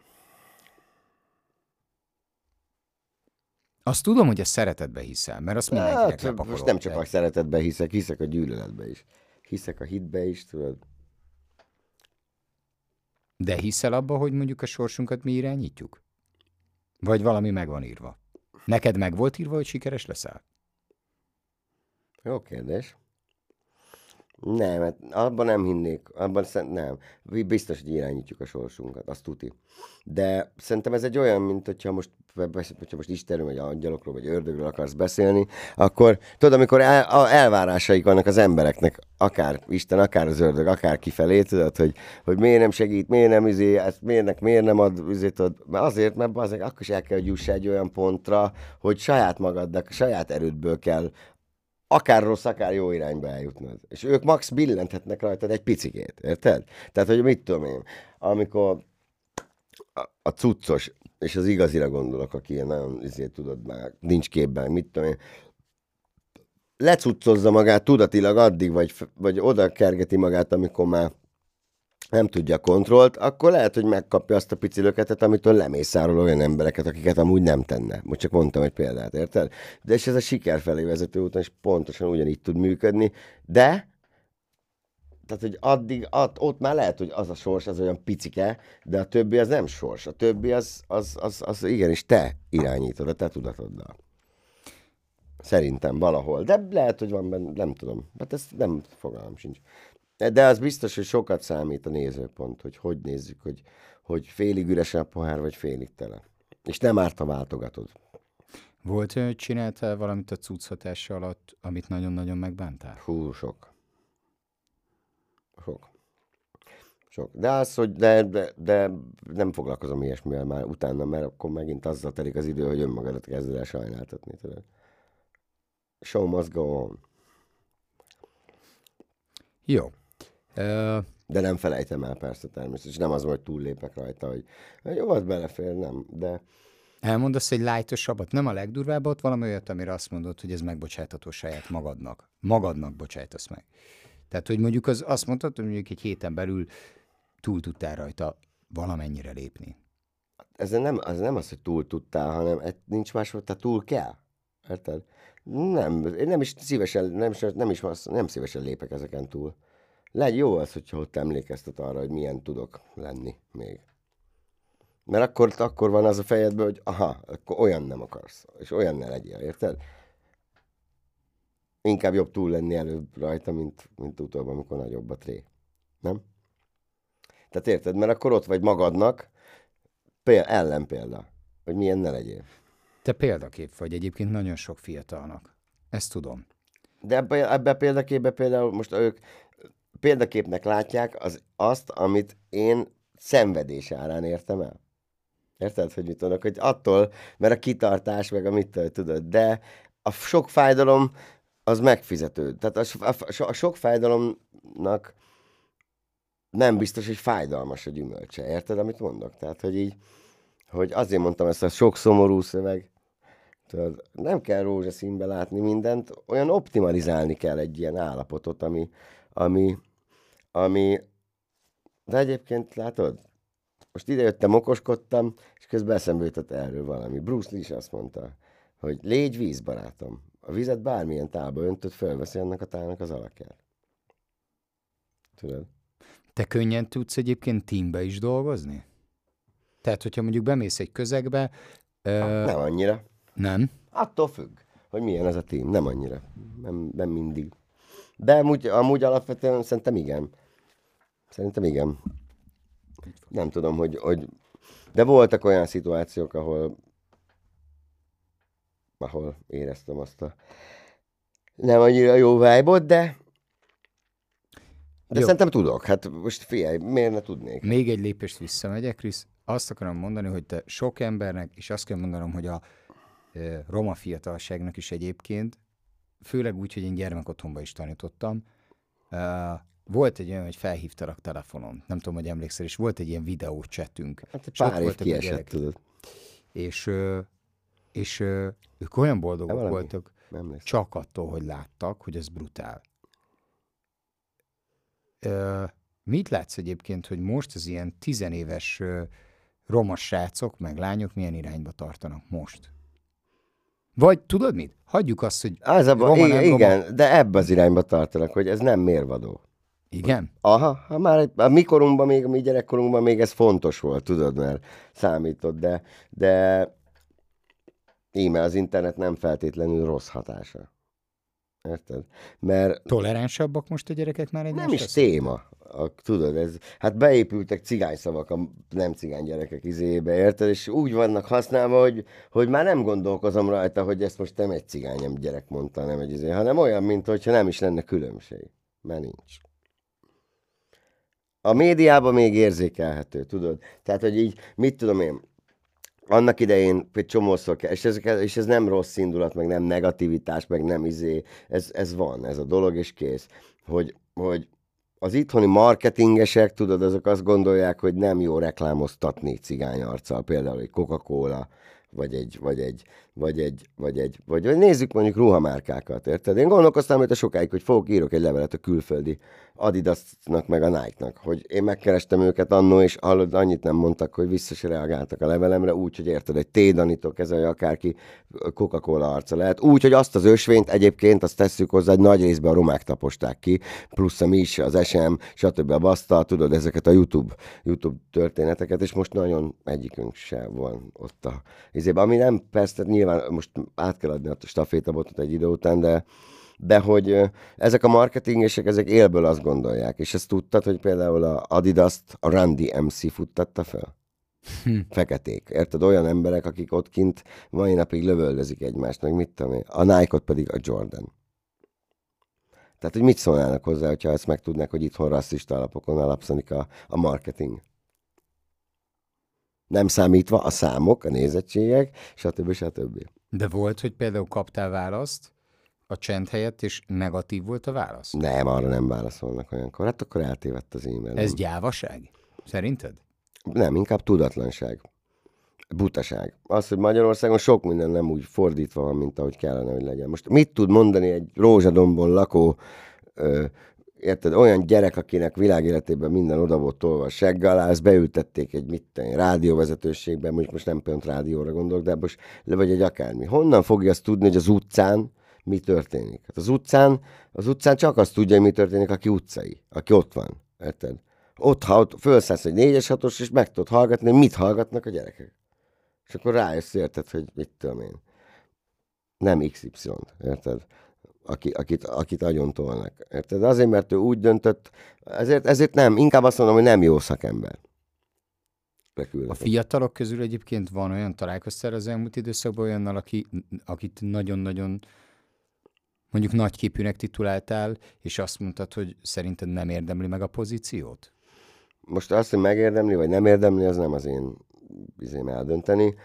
Azt tudom, hogy a szeretetbe hiszel, mert azt mindenkinek hát, Most nem csak a szeretetbe hiszek, hiszek a gyűlöletbe is. Hiszek a hitbe is, tudod. De hiszel abba, hogy mondjuk a sorsunkat mi irányítjuk? Vagy valami meg van írva? Neked meg volt írva, hogy sikeres leszel? Jó kérdés. Nem, hát abban nem hinnék, abban nem. Biztos, hogy irányítjuk a sorsunkat, azt tuti. De szerintem ez egy olyan, mint hogyha most, hogyha most Istenről, vagy angyalokról, vagy ördögről akarsz beszélni, akkor tudod, amikor el, elvárásaik vannak az embereknek, akár Isten, akár az ördög, akár kifelé, tudod, hogy, hogy miért nem segít, miért nem izé, ezt miért, miért nem ad, tudod, mert azért, mert azért akkor is el kell, hogy juss egy olyan pontra, hogy saját magadnak, saját erődből kell akár rossz, akár jó irányba eljutnod. És ők max billenthetnek rajtad egy picikét, érted? Tehát, hogy mit tudom én, amikor a, cuccos, és az igazira gondolok, aki ilyen nagyon, ezért tudod már, nincs képben, mit tudom én, lecuccozza magát tudatilag addig, vagy, vagy oda kergeti magát, amikor már nem tudja kontrollt, akkor lehet, hogy megkapja azt a pici löketet, amitől lemészárol olyan embereket, akiket amúgy nem tenne. Most csak mondtam egy példát, érted? De és ez a siker felé vezető úton is pontosan ugyanígy tud működni, de tehát, hogy addig, ad, ott már lehet, hogy az a sors az olyan picike, de a többi az nem sors. A többi az, az, az, az igenis te irányítod a te tudatoddal. Szerintem valahol. De lehet, hogy van benne, nem tudom. Hát ezt nem fogalmam sincs. De az biztos, hogy sokat számít a nézőpont, hogy hogy nézzük, hogy, hogy félig üres a pohár, vagy félig tele. És nem árt, a váltogatod. Volt olyan, hogy csináltál valamit a cucchatás alatt, amit nagyon-nagyon megbántál? Hú, sok. Sok. Sok. De az, hogy de, de, de nem foglalkozom ilyesmivel már utána, mert akkor megint azzal telik az idő, hogy önmagadat kezded el sajnáltatni. Tudod? Show must go on. Jó. De nem felejtem el persze természetesen. Nem az, hogy túllépek rajta, hogy jó, az belefér, nem, de... Elmondasz egy lájtosabbat, nem a legdurvábbat, valami olyat, amire azt mondod, hogy ez megbocsátható saját magadnak. Magadnak bocsájtasz meg. Tehát, hogy mondjuk az, azt mondtad, hogy mondjuk egy héten belül túl tudtál rajta valamennyire lépni. Ez nem, az nem az, hogy túl tudtál, hanem nincs más, hogy te túl kell. Érted? Nem, én nem is szívesen, nem, nem is nem szívesen lépek ezeken túl. Legy jó az, hogyha ott emlékeztet arra, hogy milyen tudok lenni még. Mert akkor, akkor van az a fejedben, hogy aha, akkor olyan nem akarsz, és olyan ne legyél, érted? Inkább jobb túl lenni előbb rajta, mint, mint utóbb, amikor nagyobb a tré. Nem? Tehát érted? Mert akkor ott vagy magadnak, péld, ellenpélda, hogy milyen ne legyél. Te példakép vagy egyébként nagyon sok fiatalnak. Ezt tudom. De ebbe, ebbe a például most ők példaképnek látják az, azt, amit én szenvedés árán értem el. Érted, hogy mit mondok? Hogy attól, mert a kitartás, meg a mit tudod, de a sok fájdalom az megfizető. Tehát a, a, a sok fájdalomnak nem biztos, hogy fájdalmas a gyümölcse. Érted, amit mondok? Tehát, hogy így, hogy azért mondtam ezt a sok szomorú szöveg, tudod, nem kell rózsaszínbe látni mindent, olyan optimalizálni kell egy ilyen állapotot, ami, ami, ami de egyébként látod, most idejöttem, okoskodtam, és közben eszembe jutott erről valami. Bruce Lee is azt mondta, hogy légy vízbarátom. A vizet bármilyen tálba öntött, fölveszi annak a tálnak az alakját. Tudod? Te könnyen tudsz egyébként teambe is dolgozni? Tehát, hogyha mondjuk bemész egy közegbe... Ö... Nem annyira. Nem? Attól függ, hogy milyen ez a team. Nem annyira. Nem, nem mindig. De amúgy, amúgy alapvetően szerintem igen. Szerintem igen. Nem tudom, hogy, hogy... De voltak olyan szituációk, ahol ahol éreztem azt a nem annyira jó vibe de de Jó. szerintem tudok. Hát most figyelj, miért ne tudnék? Még egy lépést visszamegyek, Krisz. Azt akarom mondani, hogy te sok embernek, és azt kell mondanom, hogy a e, roma fiatalságnak is egyébként, főleg úgy, hogy én gyermekotthonban is tanítottam, e, volt egy olyan, hogy felhívtalak telefonon. Nem tudom, hogy emlékszel, és volt egy ilyen videó csetünk. Hát pár év kiesett, tudod. És, és ők olyan boldogok nem voltak, nem csak attól, hogy láttak, hogy ez brutál. Mit látsz egyébként, hogy most az ilyen tizenéves roma srácok, meg lányok milyen irányba tartanak most? Vagy tudod mit? Hagyjuk azt, hogy az a, roma, igen, igen, de ebbe az irányba tartanak, hogy ez nem mérvadó. Igen? Aha, ha már a mi korunkban, még a mi gyerekkorunkban még ez fontos volt, tudod, mert számított, de, de íme az internet nem feltétlenül rossz hatása. Érted? Mert... Toleránsabbak most a gyerekek már egy Nem is téma. A, tudod, ez, hát beépültek cigányszavak a nem cigány gyerekek izébe, érted? És úgy vannak használva, hogy, hogy már nem gondolkozom rajta, hogy ezt most nem egy cigány gyerek mondta, nem egy izé, hanem olyan, mint hogyha nem is lenne különbség. Mert nincs a médiában még érzékelhető, tudod? Tehát, hogy így, mit tudom én, annak idején egy csomószor kell, és ez, és ez nem rossz indulat, meg nem negativitás, meg nem izé, ez, ez van, ez a dolog, és kész. Hogy, hogy az itthoni marketingesek, tudod, azok azt gondolják, hogy nem jó reklámoztatni cigány arccal, például egy Coca-Cola, vagy egy, vagy egy, vagy egy, vagy egy, vagy, vagy nézzük mondjuk ruhamárkákat, érted? Én gondolkoztam hogy a sokáig, hogy fogok, írok egy levelet a külföldi Adidasnak meg a Nike-nak, hogy én megkerestem őket annó, és hallod, annyit nem mondtak, hogy vissza se reagáltak a levelemre, úgy, hogy érted, egy tédanító kezelje akárki Coca-Cola arca lehet. Úgy, hogy azt az ösvényt egyébként, azt tesszük hozzá, hogy nagy részben a romák taposták ki, plusz a mi is, az SM, stb. a Basta, tudod, ezeket a YouTube, YouTube történeteket, és most nagyon egyikünk se van ott a izében, ami nem, persze, nyilván most át kell adni a stafétabotot egy idő után, de de hogy ezek a marketingesek, ezek élből azt gondolják. És ezt tudtad, hogy például a Adidas-t a Randy MC futtatta fel? Hm. Feketék. Érted? Olyan emberek, akik ott kint mai napig lövöldözik egymást, meg mit tudom én. A Nike-ot pedig a Jordan. Tehát, hogy mit szólnának hozzá, hogyha ezt megtudnák, hogy itthon rasszista alapokon alapszanik a, a marketing? Nem számítva a számok, a nézettségek, stb. stb. De volt, hogy például kaptál választ, a csend helyett, és negatív volt a válasz? Nem, arra nem válaszolnak olyankor. Hát akkor eltévedt az e-mail. Ez gyávaság? Szerinted? Nem, inkább tudatlanság. Butaság. Az, hogy Magyarországon sok minden nem úgy fordítva van, mint ahogy kellene, hogy legyen. Most mit tud mondani egy rózsadombon lakó ö, érted, olyan gyerek, akinek világéletében minden oda volt tolva a segg alá, ezt beültették egy mit tenni, rádióvezetőségben, most, most nem pont rádióra gondolok, de most, vagy egy akármi. Honnan fogja azt tudni, hogy az utcán mi történik. Hát az utcán, az utcán csak azt tudja, hogy mi történik, aki utcai, aki ott van. Érted? Ott, ha ott felszállsz egy négyes hatos, és meg tudod hallgatni, mit hallgatnak a gyerekek. És akkor rájössz, érted, hogy mit tudom én. Nem XY-t, érted? Aki, akit, akit agyon tolnak. Érted? Azért, mert ő úgy döntött, ezért, ezért nem, inkább azt mondom, hogy nem jó szakember. A fiatalok közül egyébként van olyan, találkoztál az elmúlt időszakban olyannal, aki, akit nagyon-nagyon mondjuk nagyképűnek tituláltál, és azt mondtad, hogy szerinted nem érdemli meg a pozíciót? Most azt, hogy megérdemli, vagy nem érdemli, az nem az én izém eldönteni.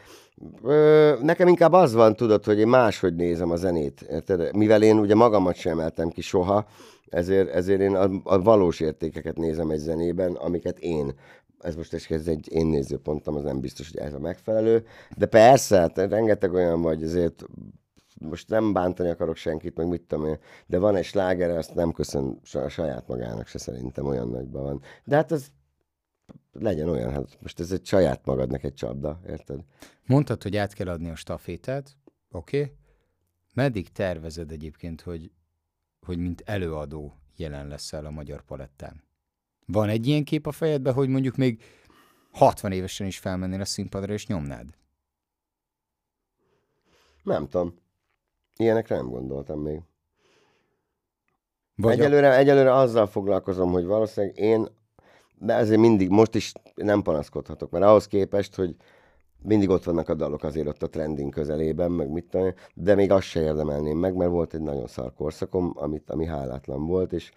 Ö, nekem inkább az van, tudod, hogy én máshogy nézem a zenét, érted? Mivel én ugye magamat sem emeltem ki soha, ezért, ezért én a, a valós értékeket nézem egy zenében, amiket én ez most egy, ez egy én nézőpontom, az nem biztos, hogy ez a megfelelő, de persze, hát rengeteg olyan vagy, azért most nem bántani akarok senkit, meg mit tudom én, de van egy sláger, azt nem köszön saját magának se szerintem olyan nagyban van. De hát ez legyen olyan, hát most ez egy saját magadnak egy csapda, érted? Mondtad, hogy át kell adni a stafétát, oké. Okay. Meddig tervezed egyébként, hogy, hogy mint előadó jelen leszel a magyar palettán? Van egy ilyen kép a fejedben, hogy mondjuk még 60 évesen is felmennél a színpadra és nyomnád? Nem tudom. Ilyenekre nem gondoltam még. Vagy egyelőre, a... egyelőre azzal foglalkozom, hogy valószínűleg én, de ezért mindig, most is nem panaszkodhatok, mert ahhoz képest, hogy mindig ott vannak a dalok azért ott a trending közelében, meg mit tudom, de még azt se érdemelném meg, mert volt egy nagyon szar korszakom, amit, ami hálátlan volt, és,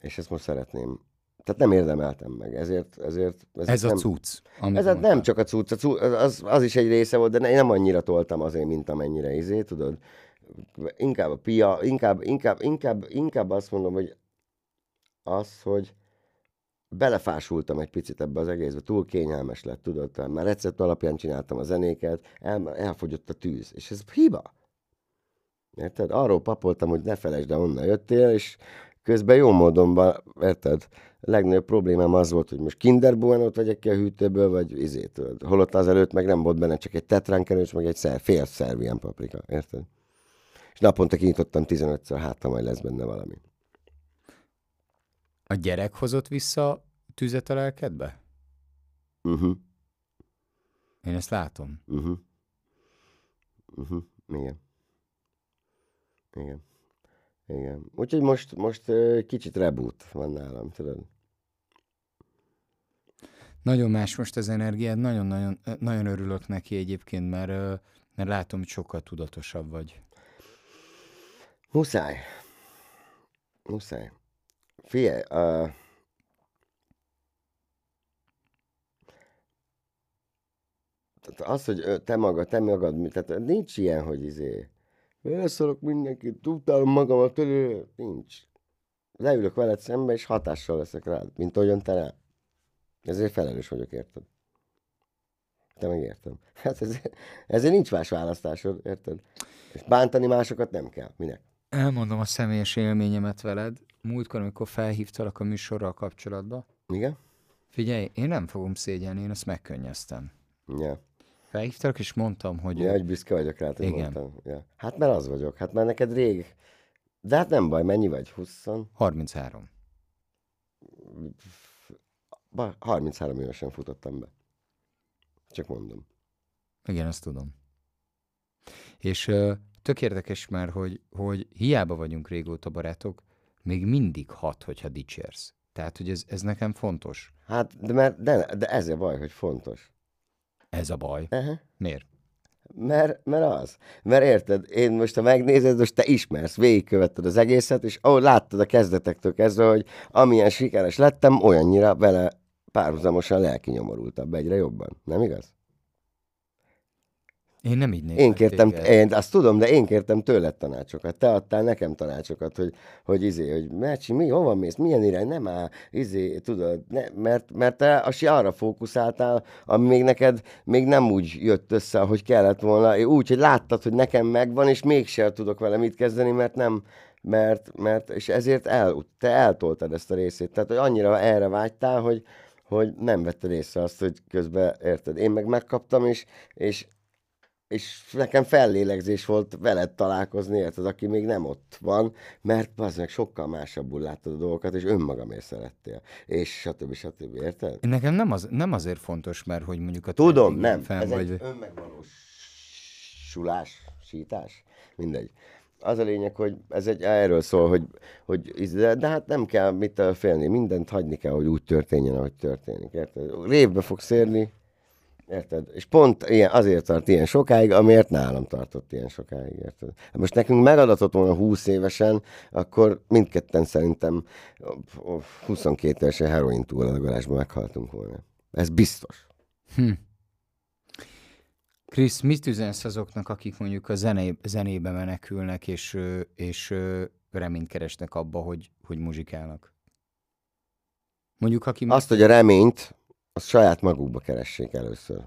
és ezt most szeretném tehát nem érdemeltem meg, ezért... ezért, ezért ez nem, a cucc. Ez a, nem csak a cucc, a cucc az, az is egy része volt, de én nem annyira toltam azért, mint amennyire izé, tudod. Inkább a pia, inkább, inkább, inkább, inkább azt mondom, hogy az, hogy belefásultam egy picit ebbe az egészbe, túl kényelmes lett, tudod, már recept alapján csináltam a zenéket, el, elfogyott a tűz, és ez hiba. Érted? Arról papoltam, hogy ne felejtsd, de onnan jöttél, és közben jó módon, érted? A legnagyobb problémám az volt, hogy most Kinder Buenot vegyek ki a hűtőből, vagy izétől. Holott azelőtt meg nem volt benne csak egy tetránkerős, meg egy szer, fél szervián paprika, érted? És naponta kinyitottam 15-ször, hát majd lesz benne valami. A gyerek hozott vissza tüzet a lelkedbe? Uh-huh. Én ezt látom. Uh-huh. Uh-huh. Igen. Igen. Igen. Úgyhogy most, most kicsit reboot van nálam, tudod. Nagyon más most az energiád, nagyon-nagyon nagyon örülök neki egyébként, mert, mert látom, hogy sokkal tudatosabb vagy. Muszáj. Muszáj. Figyelj, uh, az, hogy te magad, te magad, tehát nincs ilyen, hogy izé, elszorok mindenkit, utálom magamat, nincs. Leülök veled szembe, és hatással leszek rád, mint ahogyan te rá. Ezért felelős vagyok, érted? Te megértem. Hát ezért, ezért nincs más választásod, érted? És bántani másokat nem kell. Minek? Elmondom a személyes élményemet veled. Múltkor, amikor felhívtalak a műsorral kapcsolatba. Igen? Figyelj, én nem fogom szégyelni, én ezt megkönnyeztem. Ja. Felhívtak, és mondtam, hogy... Ja, hogy büszke vagyok rá, hogy Igen. mondtam. Ja. Hát mert az vagyok, hát mert neked rég... De hát nem baj, mennyi vagy? 20? 33. 33 évesen futottam be. Csak mondom. Igen, ezt tudom. És tök érdekes már, hogy, hogy hiába vagyunk régóta barátok, még mindig hat, hogyha dicsérsz. Tehát, hogy ez, ez nekem fontos. Hát, de, mert, de, de ez a baj, hogy fontos. Ez a baj. Uh-huh. Miért? Mert, mert az. Mert érted, én most, ha megnézed, most te ismersz, végigkövetted az egészet, és ahogy láttad a kezdetektől kezdve, hogy amilyen sikeres lettem, olyannyira vele párhuzamosan lelki nyomorultabb egyre jobban. Nem igaz? Én nem így nézem. Én kértem, én, azt tudom, de én kértem tőled tanácsokat. Te adtál nekem tanácsokat, hogy, hogy izé, hogy Mercsi, mi, hova mész, milyen irány, nem áll, izé, tudod, ne, mert, mert te asi arra fókuszáltál, ami még neked még nem úgy jött össze, hogy kellett volna. Úgy, hogy láttad, hogy nekem megvan, és mégsem tudok vele mit kezdeni, mert nem, mert, mert és ezért el, te eltoltad ezt a részét. Tehát, hogy annyira erre vágytál, hogy, hogy nem vetted észre azt, hogy közben, érted, én meg megkaptam, és, és és nekem fellélegzés volt veled találkozni, érted, aki még nem ott van, mert az meg sokkal másabbul láttad a dolgokat, és önmagamért szerettél, és stb. stb. Érted? Nekem nem, az, nem azért fontos, mert hogy mondjuk a... Tudom, nem, fel, ez vagy... egy önmegvalósulás, sítás, mindegy. Az a lényeg, hogy ez egy, erről szól, hogy, hogy de, de hát nem kell mit félni, mindent hagyni kell, hogy úgy történjen, ahogy történik, érted? Révbe fogsz érni, Érted? És pont ilyen, azért tart ilyen sokáig, amiért nálam tartott ilyen sokáig, érted? Most nekünk megadatott volna 20 évesen, akkor mindketten szerintem 22 évesen heroin túladagolásban meghaltunk volna. Ez biztos. Hm. Krisz, mit üzensz azoknak, akik mondjuk a zené, zenébe menekülnek, és, és reményt keresnek abba, hogy, hogy muzsikálnak? Mondjuk, aki... meg- Azt, hogy a reményt, azt saját magukba keressék először.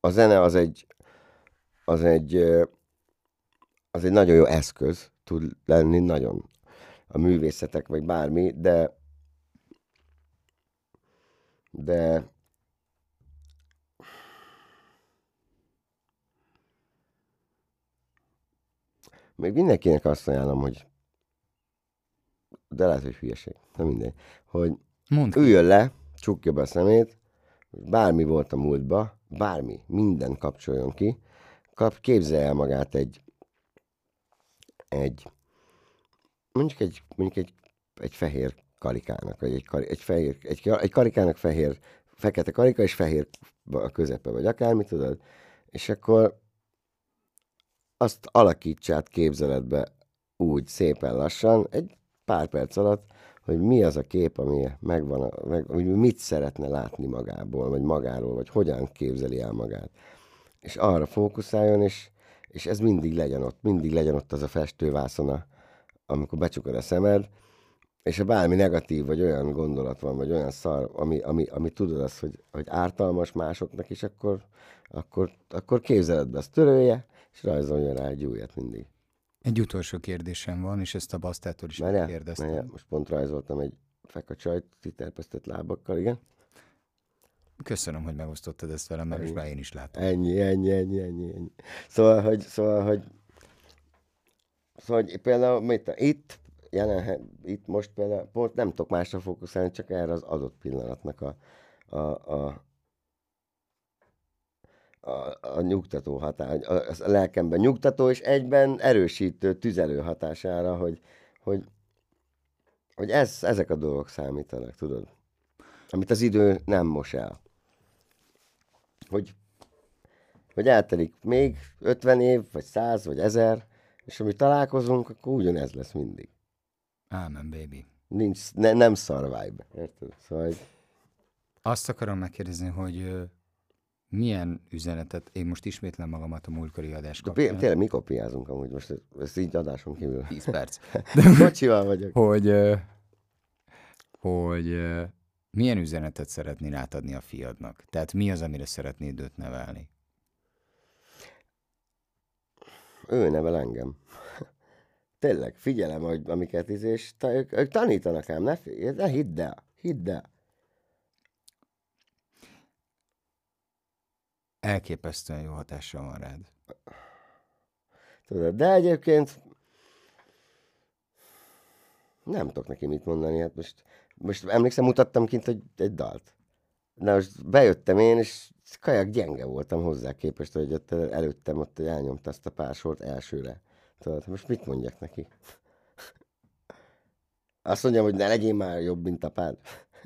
A zene az egy, az egy, az egy nagyon jó eszköz tud lenni, nagyon a művészetek, vagy bármi, de de még mindenkinek azt ajánlom, hogy de lehet, hogy hülyeség, nem mindegy, hogy Mondd üljön le, csukja be a szemét, bármi volt a múltba, bármi, minden kapcsoljon ki, kap, képzelje el magát egy, egy, mondjuk egy, mondjuk egy, egy fehér karikának, vagy egy, egy, fehér, egy, egy karikának fehér, fekete karika, és fehér a közepe, vagy akármi, tudod? És akkor azt alakíts át képzeletbe úgy szépen lassan, egy pár perc alatt, hogy mi az a kép, ami megvan, meg, hogy mit szeretne látni magából, vagy magáról, vagy hogyan képzeli el magát. És arra fókuszáljon, és, és ez mindig legyen ott, mindig legyen ott az a festővászona, amikor becsukod a szemed, és ha bármi negatív, vagy olyan gondolat van, vagy olyan szar, ami, ami, ami tudod azt, hogy, hogy ártalmas másoknak is, akkor, akkor, akkor képzeled be, azt törölje, és rajzolja rá egy újat mindig. Egy utolsó kérdésem van, és ezt a basztától is Várjál, kérdeztem. várjál, most pont rajzoltam egy fekacsajt, titerpesztett lábakkal, igen. Köszönöm, hogy megosztottad ezt velem, mert most már én is látom. Ennyi, ennyi, ennyi, ennyi, ennyi. Szóval, hogy, szóval, hogy, szóval, hogy például mit, itt, jelen, itt most például, pont nem tudok másra fókuszálni, csak erre az adott pillanatnak a, a, a, a, a nyugtató hatás, a, a lelkemben nyugtató, és egyben erősítő, tüzelő hatására, hogy, hogy, hogy ez, ezek a dolgok számítanak, tudod? Amit az idő nem mos el. Hogy hogy eltelik még 50 év, vagy 100, vagy 1000, és ami találkozunk, akkor ugyanez lesz mindig. Ámen, baby. Nincs, ne, nem survive. Érted? Szóval, hogy Azt akarom megkérdezni, hogy milyen üzenetet, én most ismétlem magamat a múltkori adás de kapcsán. tényleg mi kopiázunk amúgy most, ezt így adáson kívül. 10 perc. Kocsival vagyok. hogy, hogy milyen üzenetet szeretnél átadni a fiadnak? Tehát mi az, amire szeretnéd őt nevelni? Ő nevel engem. Tényleg, figyelem, hogy amiket íz, és ta, ők, ők tanítanak ám, ne, ne hidd el, hidd el. Elképesztően jó hatással van rád. Tudod, de egyébként nem tudok neki mit mondani, hát most, most emlékszem, mutattam kint egy, egy dalt. De most bejöttem én, és kajak gyenge voltam hozzá képest, hogy ott előttem ott elnyomta azt a pár sort elsőre. Tudod, most mit mondjak neki? Azt mondjam, hogy ne legyél már jobb, mint apád.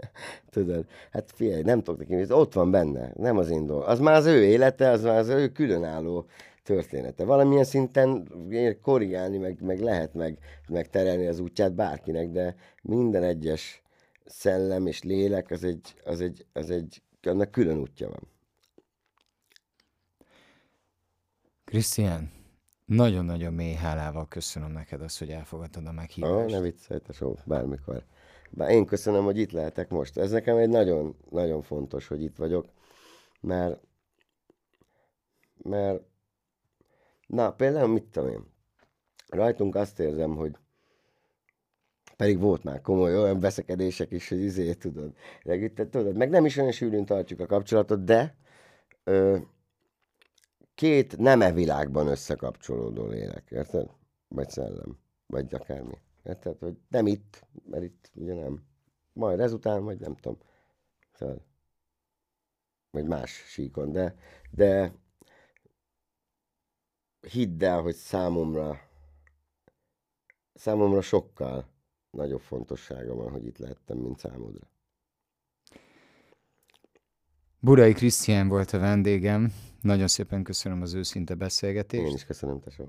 Tudod, hát figyelj, nem tudok neki, ott van benne, nem az én dolgom. Az már az ő élete, az már az ő különálló története. Valamilyen szinten korrigálni, meg, meg lehet, meg, meg terelni az útját bárkinek, de minden egyes szellem és lélek, az egy, az egy, az egy, annak külön útja van. Krisztián, nagyon-nagyon mély hálával köszönöm neked azt, hogy elfogadtad a Ah, meghívást. ne viccelj, tesó, bármikor. Bár én köszönöm, hogy itt lehetek most. Ez nekem egy nagyon, nagyon fontos, hogy itt vagyok, mert, mert, na, például mit tudom én, rajtunk azt érzem, hogy pedig volt már komoly olyan veszekedések is, hogy izé, tudod, itt, tudod, meg nem is olyan sűrűn tartjuk a kapcsolatot, de ö, két neme világban összekapcsolódó lélek, érted? Vagy szellem, vagy akármi. Érted? Hogy nem itt, mert itt ugye nem. Majd ezután, vagy nem tudom. Szóval, vagy más síkon, de, de hidd el, hogy számomra számomra sokkal nagyobb fontossága van, hogy itt lehettem, mint számodra. Burai Krisztián volt a vendégem. Nagyon szépen köszönöm az őszinte Én beszélgetést. is köszönöm, tesó.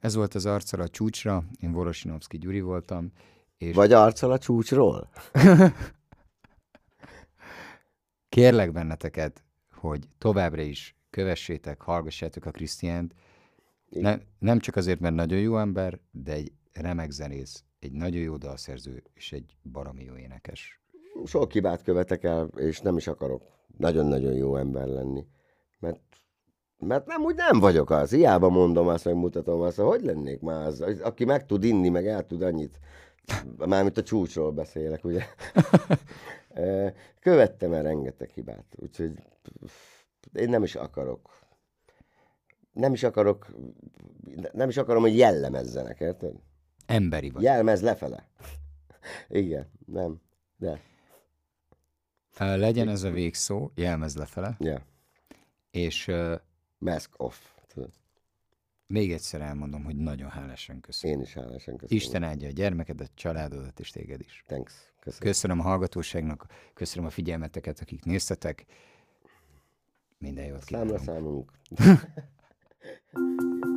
Ez volt az Arccal a csúcsra. Én Vorosinovszki Gyuri voltam. És Vagy arccal a csúcsról? kérlek benneteket, hogy továbbra is kövessétek, hallgassátok a Krisztiánt. Ne, nem csak azért, mert nagyon jó ember, de egy remek zenész, egy nagyon jó dalszerző, és egy baromi jó énekes. Sok hibát követek el, és nem is akarok nagyon-nagyon jó ember lenni. Mert, mert nem úgy nem vagyok az. Hiába mondom azt, meg mutatom azt, hogy lennék már az, aki meg tud inni, meg el tud annyit. Mármint a csúcsról beszélek, ugye. Követtem el rengeteg hibát, úgyhogy én nem is akarok. Nem is akarok, nem is akarom, hogy jellemezzenek, érted? Emberi vagy. Jelmez lefele. Igen, nem, de. Legyen ez a végszó, jelmez lefele. Yeah. És uh, Mask off. még egyszer elmondom, hogy nagyon hálásan köszönöm. Én is hálásan köszönöm. Isten áldja a gyermekedet, családodat és téged is. Thanks. Köszönöm. Köszönöm a hallgatóságnak, köszönöm a figyelmeteket, akik néztetek. Minden jót Számla kívánok. számunk.